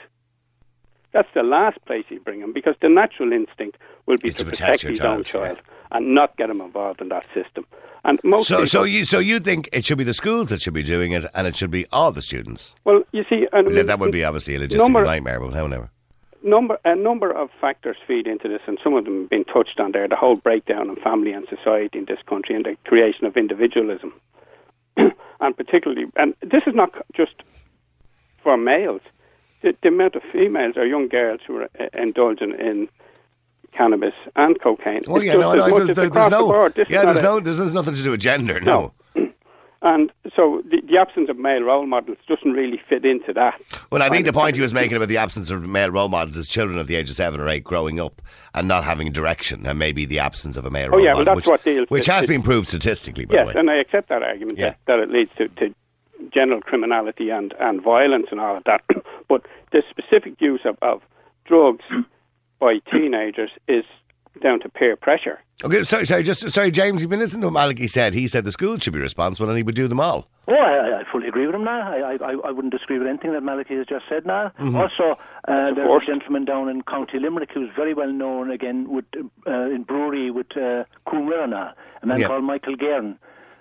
That's the last place he'd bring him because the natural instinct will be to, to protect protect, your his child, own child yeah. and not get him involved in that system. And most So, people, so you so you think it should be the schools that should be doing it, and it should be all the students? well, you see, and I Yeah, mean, that would be obviously a logistical number- nightmare, but however. number a number of factors feed into this, and some of them have been touched on there. The whole breakdown of family and society in this country, and the creation of individualism, and particularly, and this is not just for males. The, the amount of females or young girls who are uh, indulging in cannabis and cocaine. Oh it's yeah, no, no, much there's, there's no, the yeah, there's no, there's, there's nothing to do with gender. No. And so the, the absence of male role models doesn't really fit into that. Well, I think the point he was making about the absence of male role models is children at the age of seven or eight growing up and not having direction, and maybe the absence of a male Oh, role yeah, well, model, that's which, what deals which has it. been proved statistically, by Yes, the way. and I accept that argument Yeah. that, that it leads to, to general criminality and, and violence and all of that. but the specific use of, of drugs by teenagers is down to peer pressure. Okay, sorry, sorry, just sorry, James. You've been listening to what Malachy said. He said the school should be responsible, and he would do them all. Oh, I, I fully agree with him now. I, I, I wouldn't disagree with anything that Malachy has just said now. Also, uh, there's course. a gentleman down in County Limerick who's very well known again with uh, in Bruree with uh, Cuan Mhuire now, a man Yeah. called Michael Guerin.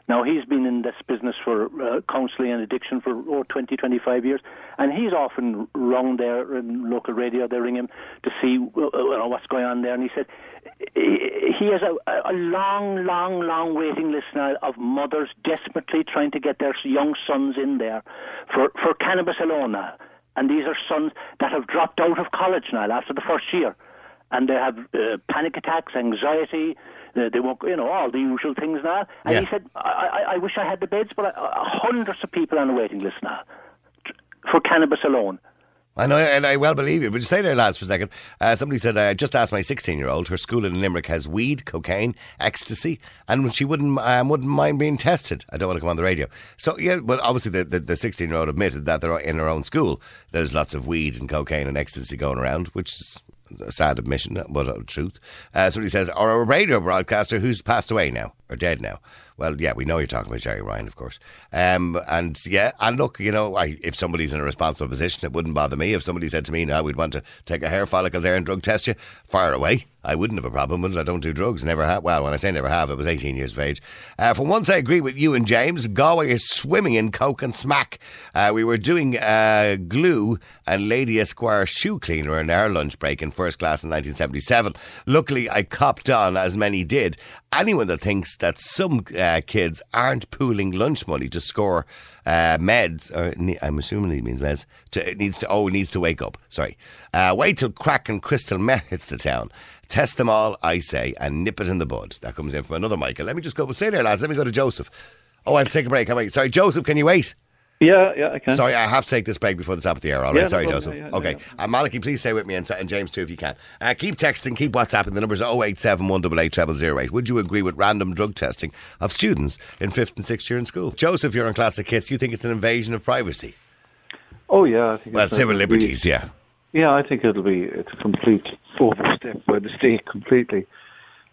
Now, he's been in this business for uh, counselling and addiction for oh, 20, 25 years, and he's often rung there in local radio. They ring him to see uh, uh, what's going on there, and he said he he has a, a long, long, long waiting list now of mothers desperately trying to get their young sons in there for, for cannabis alone now. And these are sons that have dropped out of college now after the first year. And they have uh, panic attacks, anxiety, uh, they won't, you know, all the usual things now. And Yeah. he said, I, I, I wish I had the beds, but I, uh, hundreds of people on the waiting list now for cannabis alone. I know, and I well believe you. But just stay there, lads, for a second. Uh, somebody said, I just asked my 16 year old. Her school in Limerick has weed, cocaine, ecstasy, and she wouldn't um, wouldn't mind being tested. I don't want to come on the radio. So, yeah, but obviously the, the, 16 year old admitted that they're in her own school. There's lots of weed and cocaine and ecstasy going around, which is a sad admission, but a truth. Uh, somebody says, or a radio broadcaster who's passed away now, or dead now. Well, yeah, we know you're talking about Gerry Ryan, of course. Um, and yeah, and look, you know, I, if somebody's in a responsible position, it wouldn't bother me. If somebody said to me, now we'd want to take a hair follicle there and drug test you, fire away. I wouldn't have a problem with it. I don't do drugs. Never have. Well, when I say never have, it was 18 years of age. Uh, for once, I agree with you and James. Galway is swimming in coke and smack. Uh, we were doing uh, glue and Lady Esquire shoe cleaner in our lunch break in first class in 1977. Luckily, I copped on as many did. Anyone that thinks that some uh, kids aren't pooling lunch money to score uh, meds, or I'm assuming he means meds, to, it needs to, oh, needs to wake up. Sorry. Uh, wait till crack and crystal meth hits the town. Test them all, I say, and nip it in the bud. That comes in from another Michael. Let me just go. Well, stay there, lads. Let me go to Joseph. Oh, I have to take a break. Am I? Sorry, Joseph, can you wait? Yeah, yeah, I can. Sorry, I have to take this break before the top of the hour. All right, Yeah, sorry, problem. Joseph. Yeah, yeah, okay, yeah, Uh, Malachy, please stay with me, and, and James too, if you can. Uh, keep texting, keep WhatsApping. The number's 087 188 0008. Would you agree with random drug testing of students in fifth and sixth year in school? Joseph, you're on Classic Hits. You think it's an invasion of privacy? Oh yeah, I think Well, civil liberties, yeah. Yeah, I think it'll be it's a complete overstep by the state completely.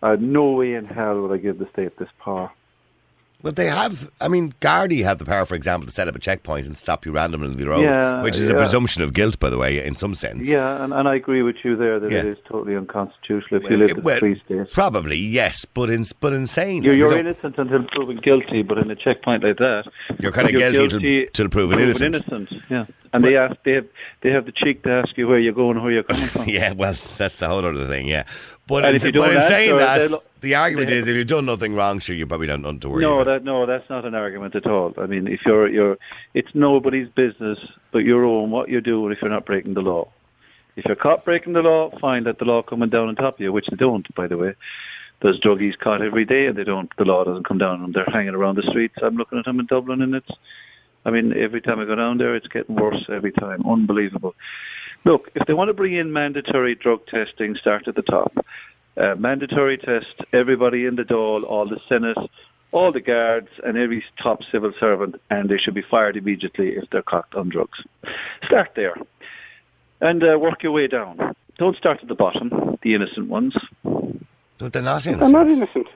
Uh, no way in hell would I give the state this power. Well, they have. I mean, Gardaí have the power, for example, to set up a checkpoint and stop you randomly on the road, Yeah, which is a presumption of guilt, by the way, in some sense. Yeah, and, and I agree with you there that it Yeah. is totally unconstitutional if you live in Well, a free state. Probably, yes, but in, but insane. You're, you're innocent until proven guilty, but in a checkpoint like that, You're kinda you're guilty till- till proven innocent. innocent. Yeah, and they ask they have they have the cheek to ask you where you're going, where you're coming from. Yeah, well, that's the whole other thing, yeah. But, And in, but in saying that, they'll- the argument is if you've done nothing wrong, sure, you probably don't nothing to worry No, about. that no, that's not an argument at all. I mean, if you're you're, it's nobody's business but your own what you're doing if you're not breaking the law. If you're caught breaking the law, fine, let the law coming down on top of you, which they don't, by the way. There's druggies caught every day, and they don't. The law doesn't come down on them. They're hanging around the streets. I'm looking at them in Dublin, and it's. I mean, every time I go down there, it's getting worse every time. Unbelievable. Look, if they want to bring in mandatory drug testing, start at the top. Uh, mandatory test everybody in the Dáil, all the Senate, all the guards, and every top civil servant, and they should be fired immediately if they're caught on drugs. Start there, and uh, work your way down. Don't start at the bottom, the innocent ones. But they're not innocent. I'm not innocent.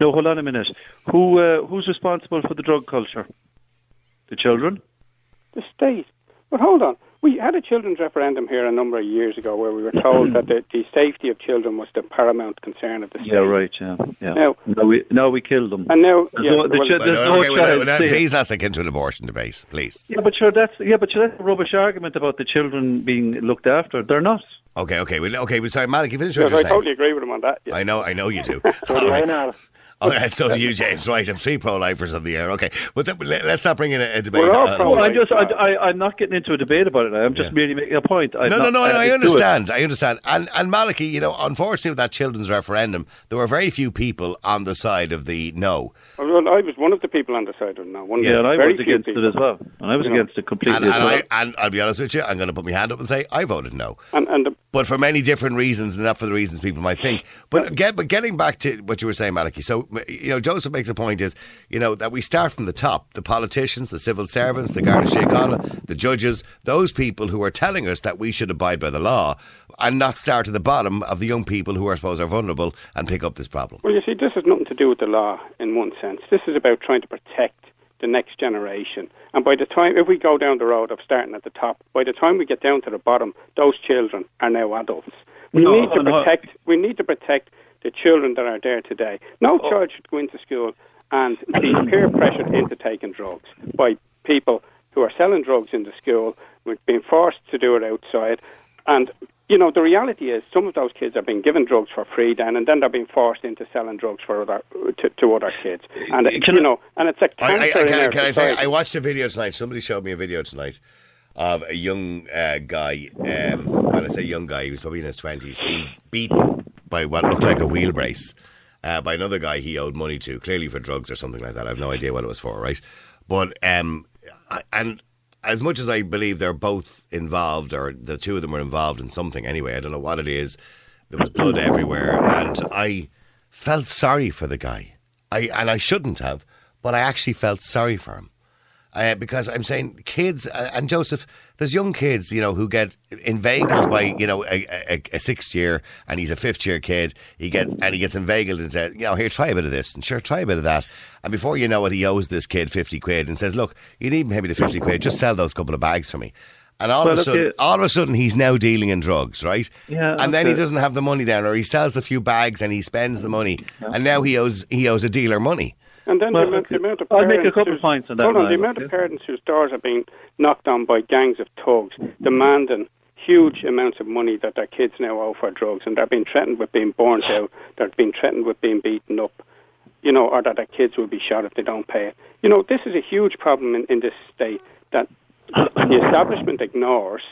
No, hold on a minute. Who uh, who's responsible for the drug culture? The children. The state. But hold on. We had a children's referendum here a number of years ago where we were told that the, the safety of children was the paramount concern of the state. Yeah, right. Yeah, yeah. Now- now we now we killed them. And now, There's yeah, no- the well, chi- there's no okay, well, child well, please let's get into an abortion debate, please. Yeah, but sure, that's yeah, but sure, that's a rubbish argument about the children being looked after. They're not. Okay, okay, well, okay. Well, sorry, Malik, you finish what yes, you're I saying. totally agree with him on that. Yeah. I know, I know you do. So All do I right. now. Okay, so do you, James. Right, I'm three pro-lifers on the air. Okay, but th- let, us not bring in a, a debate. We're all on- pro- I'm just, I, uh, I, I'm not getting into a debate about it. I'm just Yeah. merely making a point. I'm no, not, no, no, no, I do it. understand. I understand. And and Malachy, you know, unfortunately with that children's referendum, there were very few people on the side of the no. Well, I was one of the people on the side of it now. One Yeah, of and I was few against people. it as well. And I was You know. against it completely And, and, as well. I, and I'll be honest with you, I'm going to put my hand up and say I voted no. And, and the, but for many different reasons, and not for the reasons people might think. But get, but getting back to what you were saying, Malachy. So you know, Joseph makes a point is you know that we start from the top: the politicians, the civil servants, the Garda Síochána, the judges, those people who are telling us that we should abide by the law, and not start at the bottom of the young people who are supposed are vulnerable and pick up this problem. Well, you see, this has nothing to do with the law in one sense. This is about trying to protect the next generation. And by the time, if we go down the road of starting at the top, by the time we get down to the bottom, those children are now adults. We No, need to no. protect. We need to protect the children that are there today. No Oh. child should go into school and be peer pressured into taking drugs by people who are selling drugs in the school, being forced to do it outside, and you know the reality is some of those kids are being given drugs for free then, and then they're being forced into selling drugs for other to, to other kids, and it- you know, and it's a I, I, cancer I, in can, can I say. I watched a video tonight. Somebody showed me a video tonight of a young uh, guy. Um, when I say young guy, he was probably in his twenties, being beaten by what looked like a wheel brace uh, by another guy he owed money to, clearly for drugs or something like that. I have no idea what it was for, right? But um, I, and as much as I believe they're both involved, or the two of them were involved in something anyway, I don't know what it is. There was blood everywhere, and I felt sorry for the guy. I and I shouldn't have, but I actually felt sorry for him. Uh, because I'm saying kids uh, and Joseph, there's young kids, you know, who get inveigled by, you know, a, a, a sixth year and he's a fifth year kid. He gets and he gets inveigled into, you know, here try a bit of this and sure try a bit of that. And before you know it, he owes this kid fifty quid and says, "Look, you need maybe the fifty quid. Just sell those couple of bags for me." And all Well, of a sudden, uh, all of a sudden, he's now dealing in drugs, right? Yeah, And then he doesn't have the money then, or he sells the few bags and he spends the money, and now he owes he owes a dealer money. And then Well, the, amount- the amount of I'll parents make a couple whose- points on that, Hold on, the amount of parents whose doors are being knocked on by gangs of thugs demanding huge amounts of money that their kids now owe for drugs, and they're being threatened with being burnt out, they're being threatened with being beaten up, you know, or that their kids will be shot if they don't pay it. You know, this is a huge problem in, in this state that the establishment ignores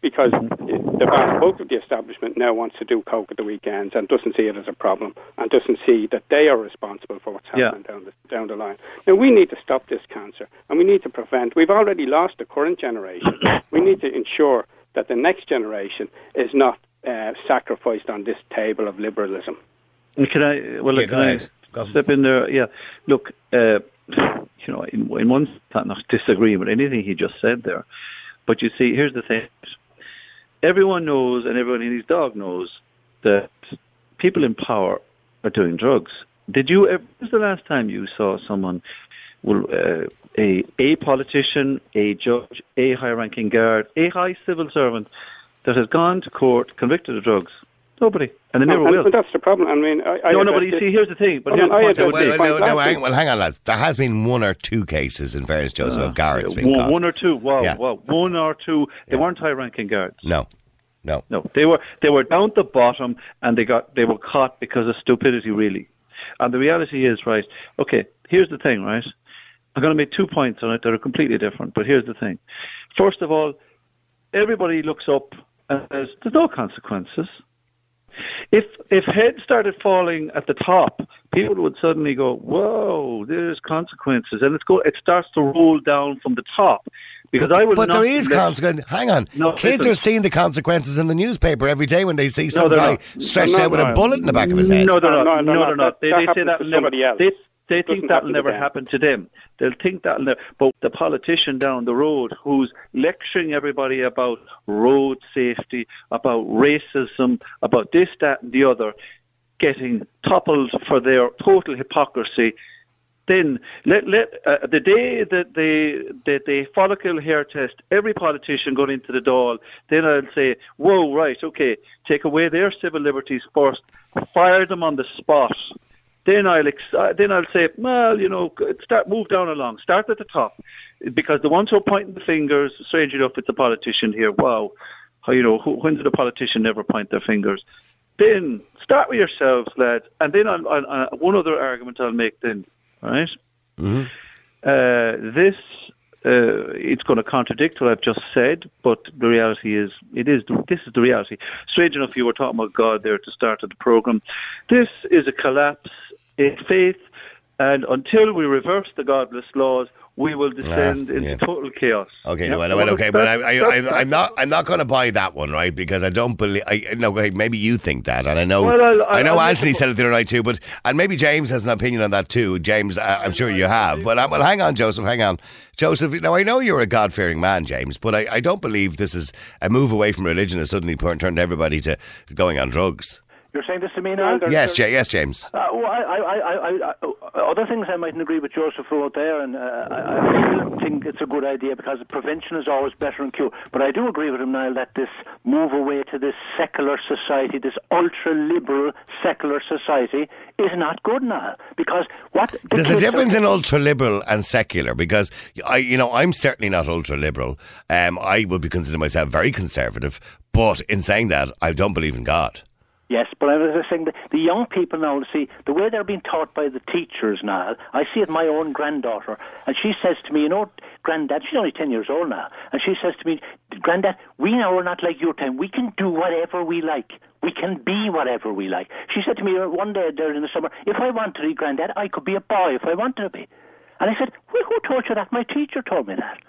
because the vast bulk of the establishment now wants to do coke at the weekends and doesn't see it as a problem and doesn't see that they are responsible for what's Yeah. happening down the down the line. Now we need to stop this cancer and we need to prevent. We've already lost the current generation. we need to ensure that the next generation is not uh, sacrificed on this table of liberalism. Can I? Well, Yeah, can go ahead. Go. I step in there? Yeah. Look, uh, you know, in, in one I'm not disagreeing with anything he just said there, but you see, here's the thing: everyone knows, and everyone in his dog knows that people in power are doing drugs. Did you? ever was the last time you saw someone? Well, uh, a a politician, a judge, a high-ranking guard, a high civil servant that has gone to court convicted of drugs. Nobody, and they never oh, and, will. and that's the problem. I mean, I, I No, no, but you see, here's the thing. But Hold here's on, I the point I would addressed make. it. Well, no, no, hang, well, hang on, lads. There has been one or two cases, in fairness, Joseph, of guards being one, caught. one or two. Wow, Yeah. wow, one or two. They Yeah. weren't high-ranking guards. No, no. No, they were they were down at the bottom, and they got they were caught because of stupidity, really. And the reality is, right? Okay, here's the thing, right? I'm going to make two points on it that are completely different. But here's the thing: first of all, everybody looks up and says there's no consequences. If if heads started falling at the top, people would suddenly go, "Whoa, there's consequences," and it's go it starts to roll down from the top. Because I will But not there is let- consequence. Hang on. No, Kids are seeing the consequences in the newspaper every day when they see some they're guy not. stretched No, out with a bullet in the back of his head. No, they're No, not. no, No, no, they're not. They, that they say that to somebody else. They, they Doesn't think that'll to never happen to them. They'll think that will never. But the politician down the road who's lecturing everybody about road safety, about racism, about this, that, and the other, getting toppled for their total hypocrisy. Then let let uh, the day that the that the follicle hair test every politician going into the Dáil, then I'll say, whoa, right, okay, take away their civil liberties first, fire them on the spot. Then I'll ex- uh, then I'll say, well, you know, start move down along, start at the top, because the ones who are pointing the fingers, strange enough, it's a politician here. Wow, how you know who, when did a politician never point their fingers? Then start with yourselves, lad, and then I'll, I'll, uh, one other argument I'll make then, right? Uh, this uh, it's going to contradict what I've just said, but the reality is, it is this is the reality. Strange enough, you were talking about God there at the start of the program. This is a collapse in faith, and until we reverse the godless laws, we will descend Ah, into yeah. total chaos. Okay, no, no, okay, but I, I, I, I'm not, I'm not going to buy that one, right? Because I don't believe. I no, maybe you think that, and I know, Well, I'll- I know I'll- Anthony said it the other night too, but and maybe James has an opinion on that too. James, I, I'm sure you have, but uh, well, hang on, Joseph, hang on, Joseph. Now I know you're a God-fearing man, James, but I, I don't believe this is a move away from religion has suddenly turned everybody to going on drugs. You're saying this to me now? Yes, Jay, yes, James. Uh, well, I, I, I, I, I, other things I mightn't agree with Joseph wrote there, and uh, I, think it's a good idea because prevention is always better than cure. But I do agree with him, Niall, that this move away to this secular society, this ultra-liberal secular society, is not good now. Because what the There's a difference in ultra liberal and secular because I, you know, I'm certainly not ultra liberal. Um, I would be consider myself very conservative, but in saying that, I don't believe in God. Yes, but I was saying the young people now, see, the way they're being taught by the teachers now, I see it my own granddaughter, and she says to me, you know, Granddad, she's only 10 years old now, and she says to me, Granddad, we now are not like your time. We can do whatever we like. We can be whatever we like. She said to me one day during the summer, if I wanted to be Granddad, I could be a boy if I wanted to be. And I said, well, who told you that? My teacher told me that.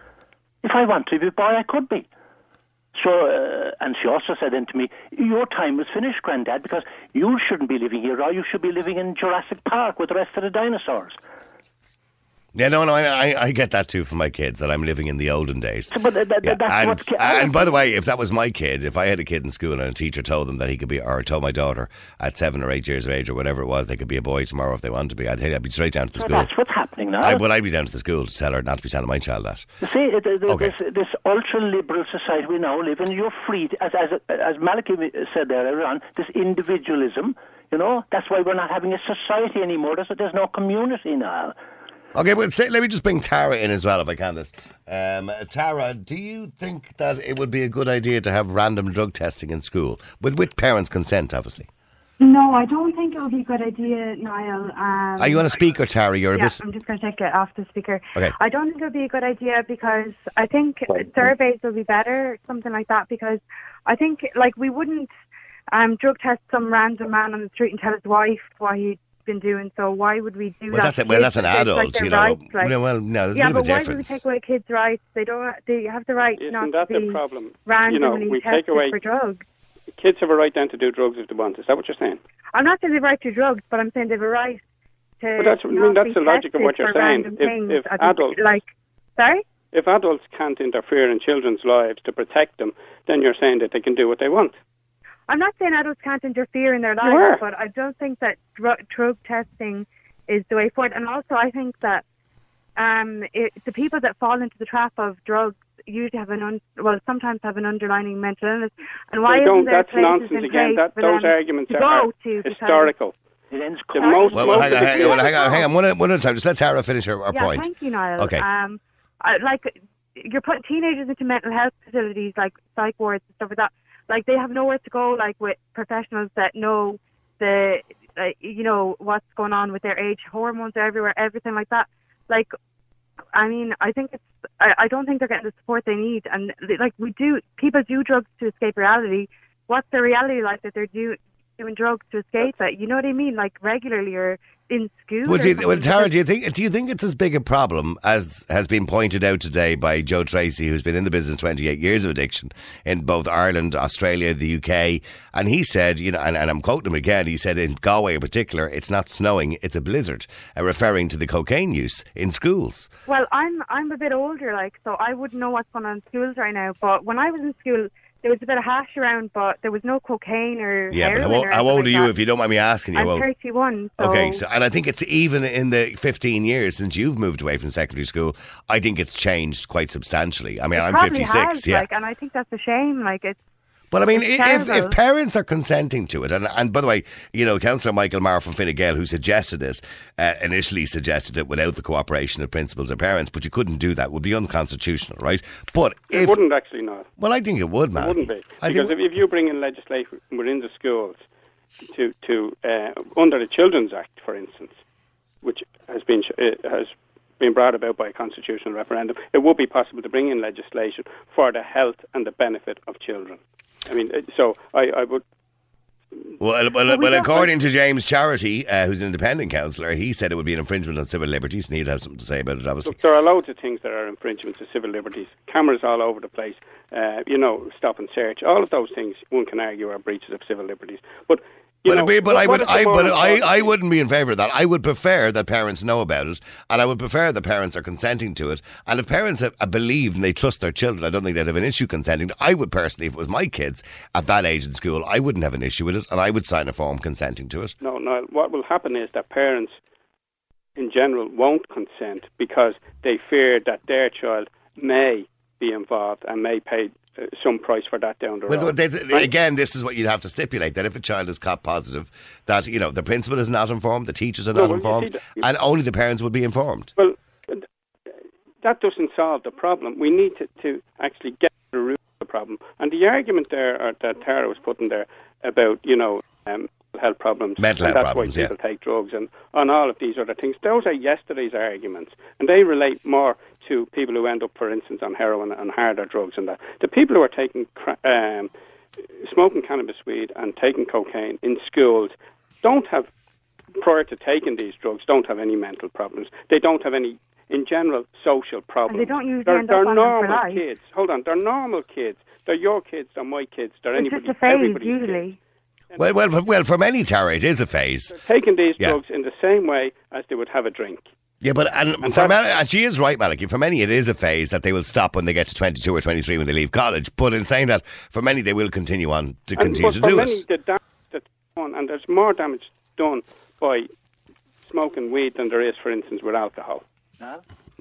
If I wanted to be a boy, I could be. So, uh, and she also said then to me, your time was finished, Granddad, because you shouldn't be living here, or you should be living in Jurassic Park with the rest of the dinosaurs. Yeah, no, no, I, I, get that too from my kids that I'm living in the olden days. So, but that, Yeah, that's and, what... And by the way, if that was my kid, if I had a kid in school and a teacher told them that he could be, or told my daughter at seven or eight years of age or whatever it was, they could be a boy tomorrow if they wanted to be, I'd, I'd be straight down to the so school. that's what's happening now. I, but I'd be down to the school to tell her not to be telling my child that. You see, it, it, Okay. this, this ultra-liberal society we now live in, you're free, to, as, as, as Malachy said there earlier on, this individualism, you know, that's why we're not having a society anymore. There's, there's no community now. Okay, well, say, let me just bring Tara in as well, if I can. This, um, Tara, do you think that it would be a good idea to have random drug testing in school with with parents' consent, obviously? No, I don't think it would be a good idea, Niall. Um, Are you on a speaker, Tara? You're a yeah, bit. I'm just going to take it off the speaker. Okay. I don't think it would be a good idea because I think surveys would be better, something like that, because I think, like, we wouldn't um, drug test some random man on the street and tell his wife what he'd been doing, so why would we do Well, that? that's a, well, that's an It's like adult, you know. rights, like- no, well, no, there's yeah, a bit but of a why do we take away kids' rights? They don't. They have the right Isn't not that to the be problem? randomly You know, we take away- for drugs. Kids have a right then to do drugs if they want. Is that what you're saying? I'm not saying they have a right to drugs, but I'm saying they have a right to. But that's- I mean, not that's be the logic of tested what you're for saying. If- if I think, adults- like, sorry, If adults can't interfere in children's lives to protect them, then you're saying that they can do what they want. I'm not saying adults can't interfere in their You are. lives, but I don't think that drug, drug testing is the way forward. And also, I think that um, it, the people that fall into the trap of drugs usually have an un, well, sometimes have an underlying mental illness. And why They isn't don't. there That's places nonsense in again. place That for those arguments to are, go are to historical. It ends The most, Well, well, most hang on, hang on, hang on, hang on. One at, one at a time. Just let Tara finish her, her yeah, point. thank you, Niall. Okay. Um, I, like you're putting teenagers into mental health facilities like psych wards and stuff like that. Like they have nowhere to go. Like with professionals that know the, you know, what's going on with their age. Hormones are everywhere. Everything like that. Like, I mean, I think it's. I, I don't think they're getting the support they need. And like we do, people do drugs to escape reality. What's their reality like that they're do, doing drugs to escape it? You know what I mean? Like regularly or in school. Well, do you, well. Tara, do you think do you think it's as big a problem as has been pointed out today by Joe Tracy, who's been in the business twenty eight years of addiction in both Ireland, Australia, the UK, and he said, you know, and, and I'm quoting him again. He said in Galway in particular, it's not snowing, it's a blizzard, uh, referring to the cocaine use in schools. Well, I'm I'm a bit older, like so I wouldn't know what's going on in schools right now. But when I was in school, there was a bit of hash around, but there was no cocaine or Yeah, but how, old- how old are you, that. if you don't mind me asking you? I'm Well, 31. So Okay, so and I think it's even in the 15 years since you've moved away from secondary school, I think it's changed quite substantially. I mean, it I'm 56, has, yeah. Like, and I think that's a shame. Like it's But I mean, if, if parents are consenting to it, and, and by the way, you know, Councillor Michael Marr from Fine Gael, who suggested this, uh, initially suggested it without the cooperation of principals or parents, but you couldn't do that, would be unconstitutional, right? But It wouldn't actually not. well, I think it would, man. It wouldn't be I because think, if, if you bring in legislation within the schools to to uh, under the Children's Act, for instance, which has been uh, has been brought about by a constitutional referendum, it would be possible to bring in legislation for the health and the benefit of children. I mean, uh, so I, I would Well, well, we well according to James Charity, uh, who's an independent councillor, he said it would be an infringement on civil liberties, and he'd have something to say about it, obviously. Look, there are loads of things that are infringements of civil liberties. Cameras all over the place. Uh, you know, stop and search. All of those things, one can argue, are breaches of civil liberties. But you But, know, we- but I would, I, but I, I wouldn't be in favour of that. I would prefer that parents know about it, and I would prefer that parents are consenting to it. And if parents have, have believed and they trust their children, I don't think they'd have an issue consenting. I would personally, if it was my kids at that age in school, I wouldn't have an issue with it, and I would sign a form consenting to it. No, no. What will happen is that parents, in general, won't consent because they fear that their child may be involved and may pay some price for that down the road. Well, there's- again, this is what you'd have to stipulate that if a child is caught positive, that you know the principal is not informed, the teachers are No, not well, informed, that- and only the parents would be informed. Well, that doesn't solve the problem. We need to, to actually get to the root of the problem. And the argument there uh, that Tara was putting there about, you know, um, health problems, Mental health that's problems, why yeah. people take drugs and on all of these other things. Those are yesterday's arguments, and they relate more to people who end up, for instance, on heroin and harder drugs and that. The people who are taking um, smoking cannabis weed and taking cocaine in schools don't have prior to taking these drugs don't have any mental problems. They don't have any, in general, social problems. They don't usually they're, end they're up for normal life. kids. Hold on, they're normal kids. They're your kids. They're my kids. They're It's anybody. just a phase, everybody's kids. usually. Well, well, for, well, for many, Tara, it is a phase. Taking these Yeah. drugs in the same way as they would have a drink. Yeah, but and, And for many, and she is right, Malachy. For many, it is a phase that they will stop when they get to twenty-two or twenty-three when they leave college. But in saying that, for many, they will continue on to And, continue but to for do many, it. the damage that's done, and there's more damage done by smoking weed than there is, for instance, with alcohol.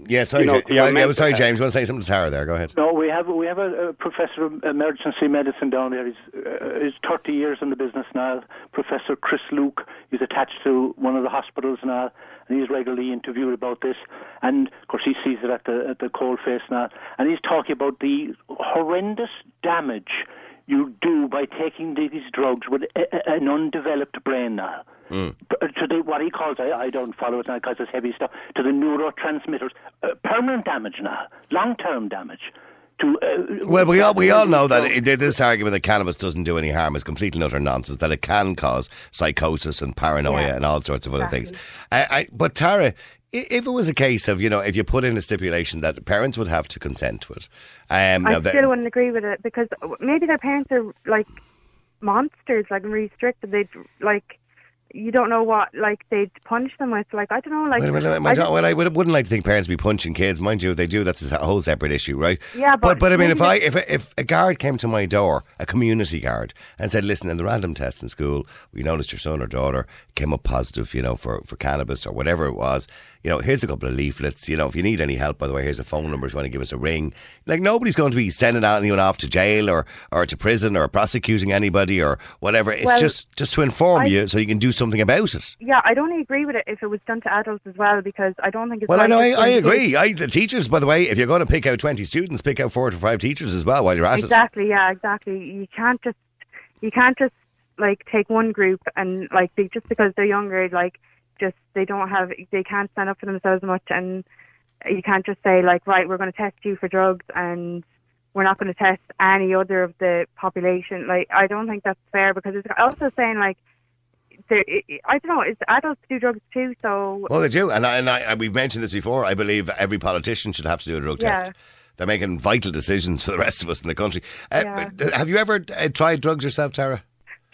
Yeah, sorry, you know, Ja- the well, yeah, sorry. James. You want to say something to Tara there? Go ahead. No, we have we have a, a professor of emergency medicine down there. He's uh, he's 30 years in the business now. Professor Chris Luke. He's attached to one of the hospitals now, and he's regularly interviewed about this. And of course, he sees it at the at the cold face now, and he's talking about the horrendous damage you do by taking these drugs with a, a, an undeveloped brain now. Hmm. B- To the, what he calls, I, I don't follow it now because it's heavy stuff, to the neurotransmitters. Uh, permanent damage now, long-term damage. To, uh, Well, we all we all know that it, this argument that cannabis doesn't do any harm is complete and utter nonsense. That it can cause psychosis and paranoia Yeah. and all sorts of other Exactly. things. I, I, but Tara, if it was a case of you know, if you put in a stipulation that parents would have to consent to it, um, I that- still wouldn't agree with it because maybe their parents are like monsters, like really strict. and They'd like you don't know what like they'd punish them with. Like I don't know, like Well, well, I well, just- well, I would, wouldn't like to think parents be punching kids, mind you. If they do, that's a whole separate issue, right? Yeah, but but, I mean, if I if if a guard came to my door, a community guard, and said, "Listen, in the random test in school, we noticed your son or daughter came up positive, you know, for for cannabis or whatever it was. You know, here's a couple of leaflets. You know, if you need any help, by the way, here's a phone number if you want to give us a ring. Like nobody's going to be sending anyone off to jail or or to prison or prosecuting anybody or whatever. It's Well, just just to inform I- you so you can do something about it. yeah, I'd only agree with it if it was done to adults as well because I don't think it's. Well, I know, I, I agree. I, the teachers, by the way, if you're going to pick out 20 students, pick out four to five teachers as well while you're at it. Exactly. Yeah. Exactly. You can't just you can't just like take one group and like they just because they're younger like just they don't have they can't stand up for themselves much and you can't just say like right we're going to test you for drugs and we're not going to test any other of the population like I don't think that's fair because it's also saying like I don't know it's adults do drugs too so Well, they do. And, I, and I, we've mentioned this before. I believe every politician should have to do a drug Yeah. test. They're making vital decisions for the rest of us in the country. Uh, Yeah. Have you ever uh, tried drugs yourself, Tara?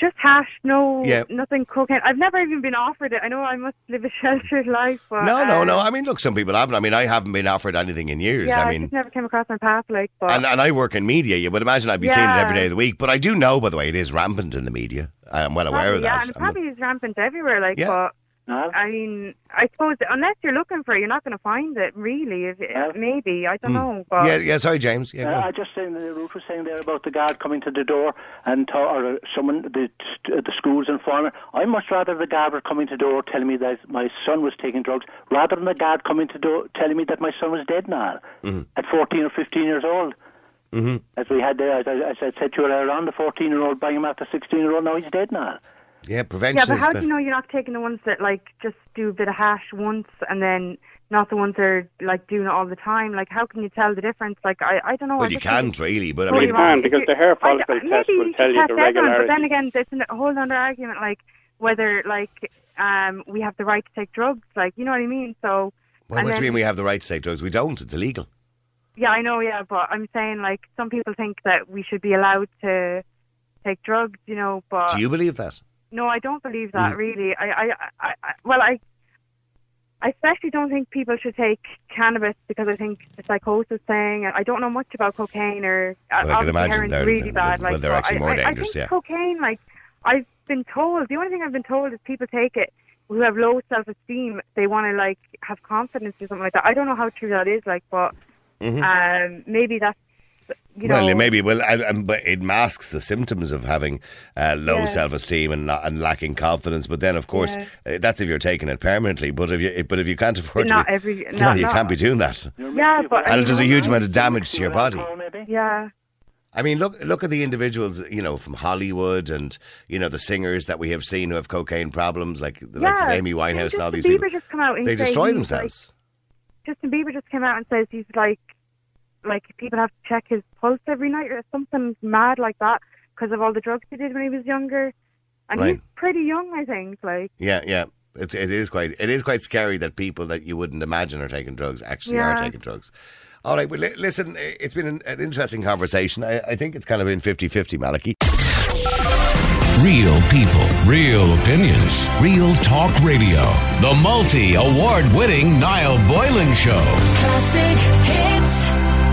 Just hash no Yeah. nothing cocaine I've never even been offered it I know I must live a sheltered life but No, no, uh, no. I mean, look, some people haven't. I mean, I haven't been offered anything in years. Yeah, I I, mean, just never came across my path, like, but and, and I work in media. You would imagine I'd be seeing it every day of the week. But I do know, by the way, it is rampant in the media. I'm well aware of yeah, and it I'm- probably is rampant everywhere, like, Yeah. but No? I mean, I suppose unless you're looking for it, you're not going to find it, really. If Yeah. maybe I don't know, but yeah, yeah. Sorry, James. Yeah, Uh. I just saying, uh, Ruth was saying there about the guard coming to the door and to, or uh, someone the uh, the school's informer. I much rather the guard were coming to the door telling me that my son was taking drugs, rather than the guard coming to the door telling me that my son was dead now at 14 or 15 years old. Mm-hmm. As we had there, as I, as I said to you earlier on, the 14 year old buying him after 16 year old. Now he's dead now. Yeah, prevention. Yeah, but is how do you know you're not taking the ones that like just do a bit of hash once and then not the ones that are like doing it all the time? Like, how can you tell the difference? Like, I, I don't know. Well, I you can't really, but I mean, You can, because the hair I- follicle maybe test you will tell you test the everyone, regularity. But then again, there's a whole other argument, like whether like um we have the right to take drugs. Like, you know what I mean? So. well, and what do you mean we have the right to take drugs? We don't. It's illegal. Yeah, I know. Yeah, but I'm saying like some people think that we should be allowed to take drugs. You know, but Do you believe that? No, I don't believe that. Mm. Really, I, I, I, I, well, I, I especially don't think people should take cannabis because I think the psychosis thing. I don't know much about cocaine or Well, I can imagine they're- really bad. well, like, they're actually I- more I, dangerous, I think yeah. cocaine, like I've been told, the only thing I've been told is people take it who have low self-esteem. They want to like have confidence or something like that. I don't know how true that is, like, but um, maybe that's you know. Well, maybe. Well, and, and, but it masks the symptoms of having uh, low Yeah. self-esteem and not, and lacking confidence. But then, of course, Yeah. uh, that's if you're taking it permanently. But if you but if you can't afford Not to, be, every- no, you not- can't be doing that. Yeah, but And it does a huge amount of damage to your body. Yeah. I mean, look look at the individuals, you know, from Hollywood and you know the singers that we have seen who have cocaine problems, like the likes of Yeah. Amy Winehouse and all these Justin people. Bieber just come out and They destroy themselves. Like, Justin Bieber just came out and says he's like, like people have to check his pulse every night or something mad like that because of all the drugs he did when he was younger, and Right. he's pretty young, I think. Like, Yeah, yeah. It's it is quite it is quite scary that people that you wouldn't imagine are taking drugs actually are taking drugs. All right, well, li- listen, it's been an, an interesting conversation. I, I think it's kind of been 50-50, Malachy. Real people, real opinions, real talk radio. The multi award winning Niall Boylan Show. Classic hits.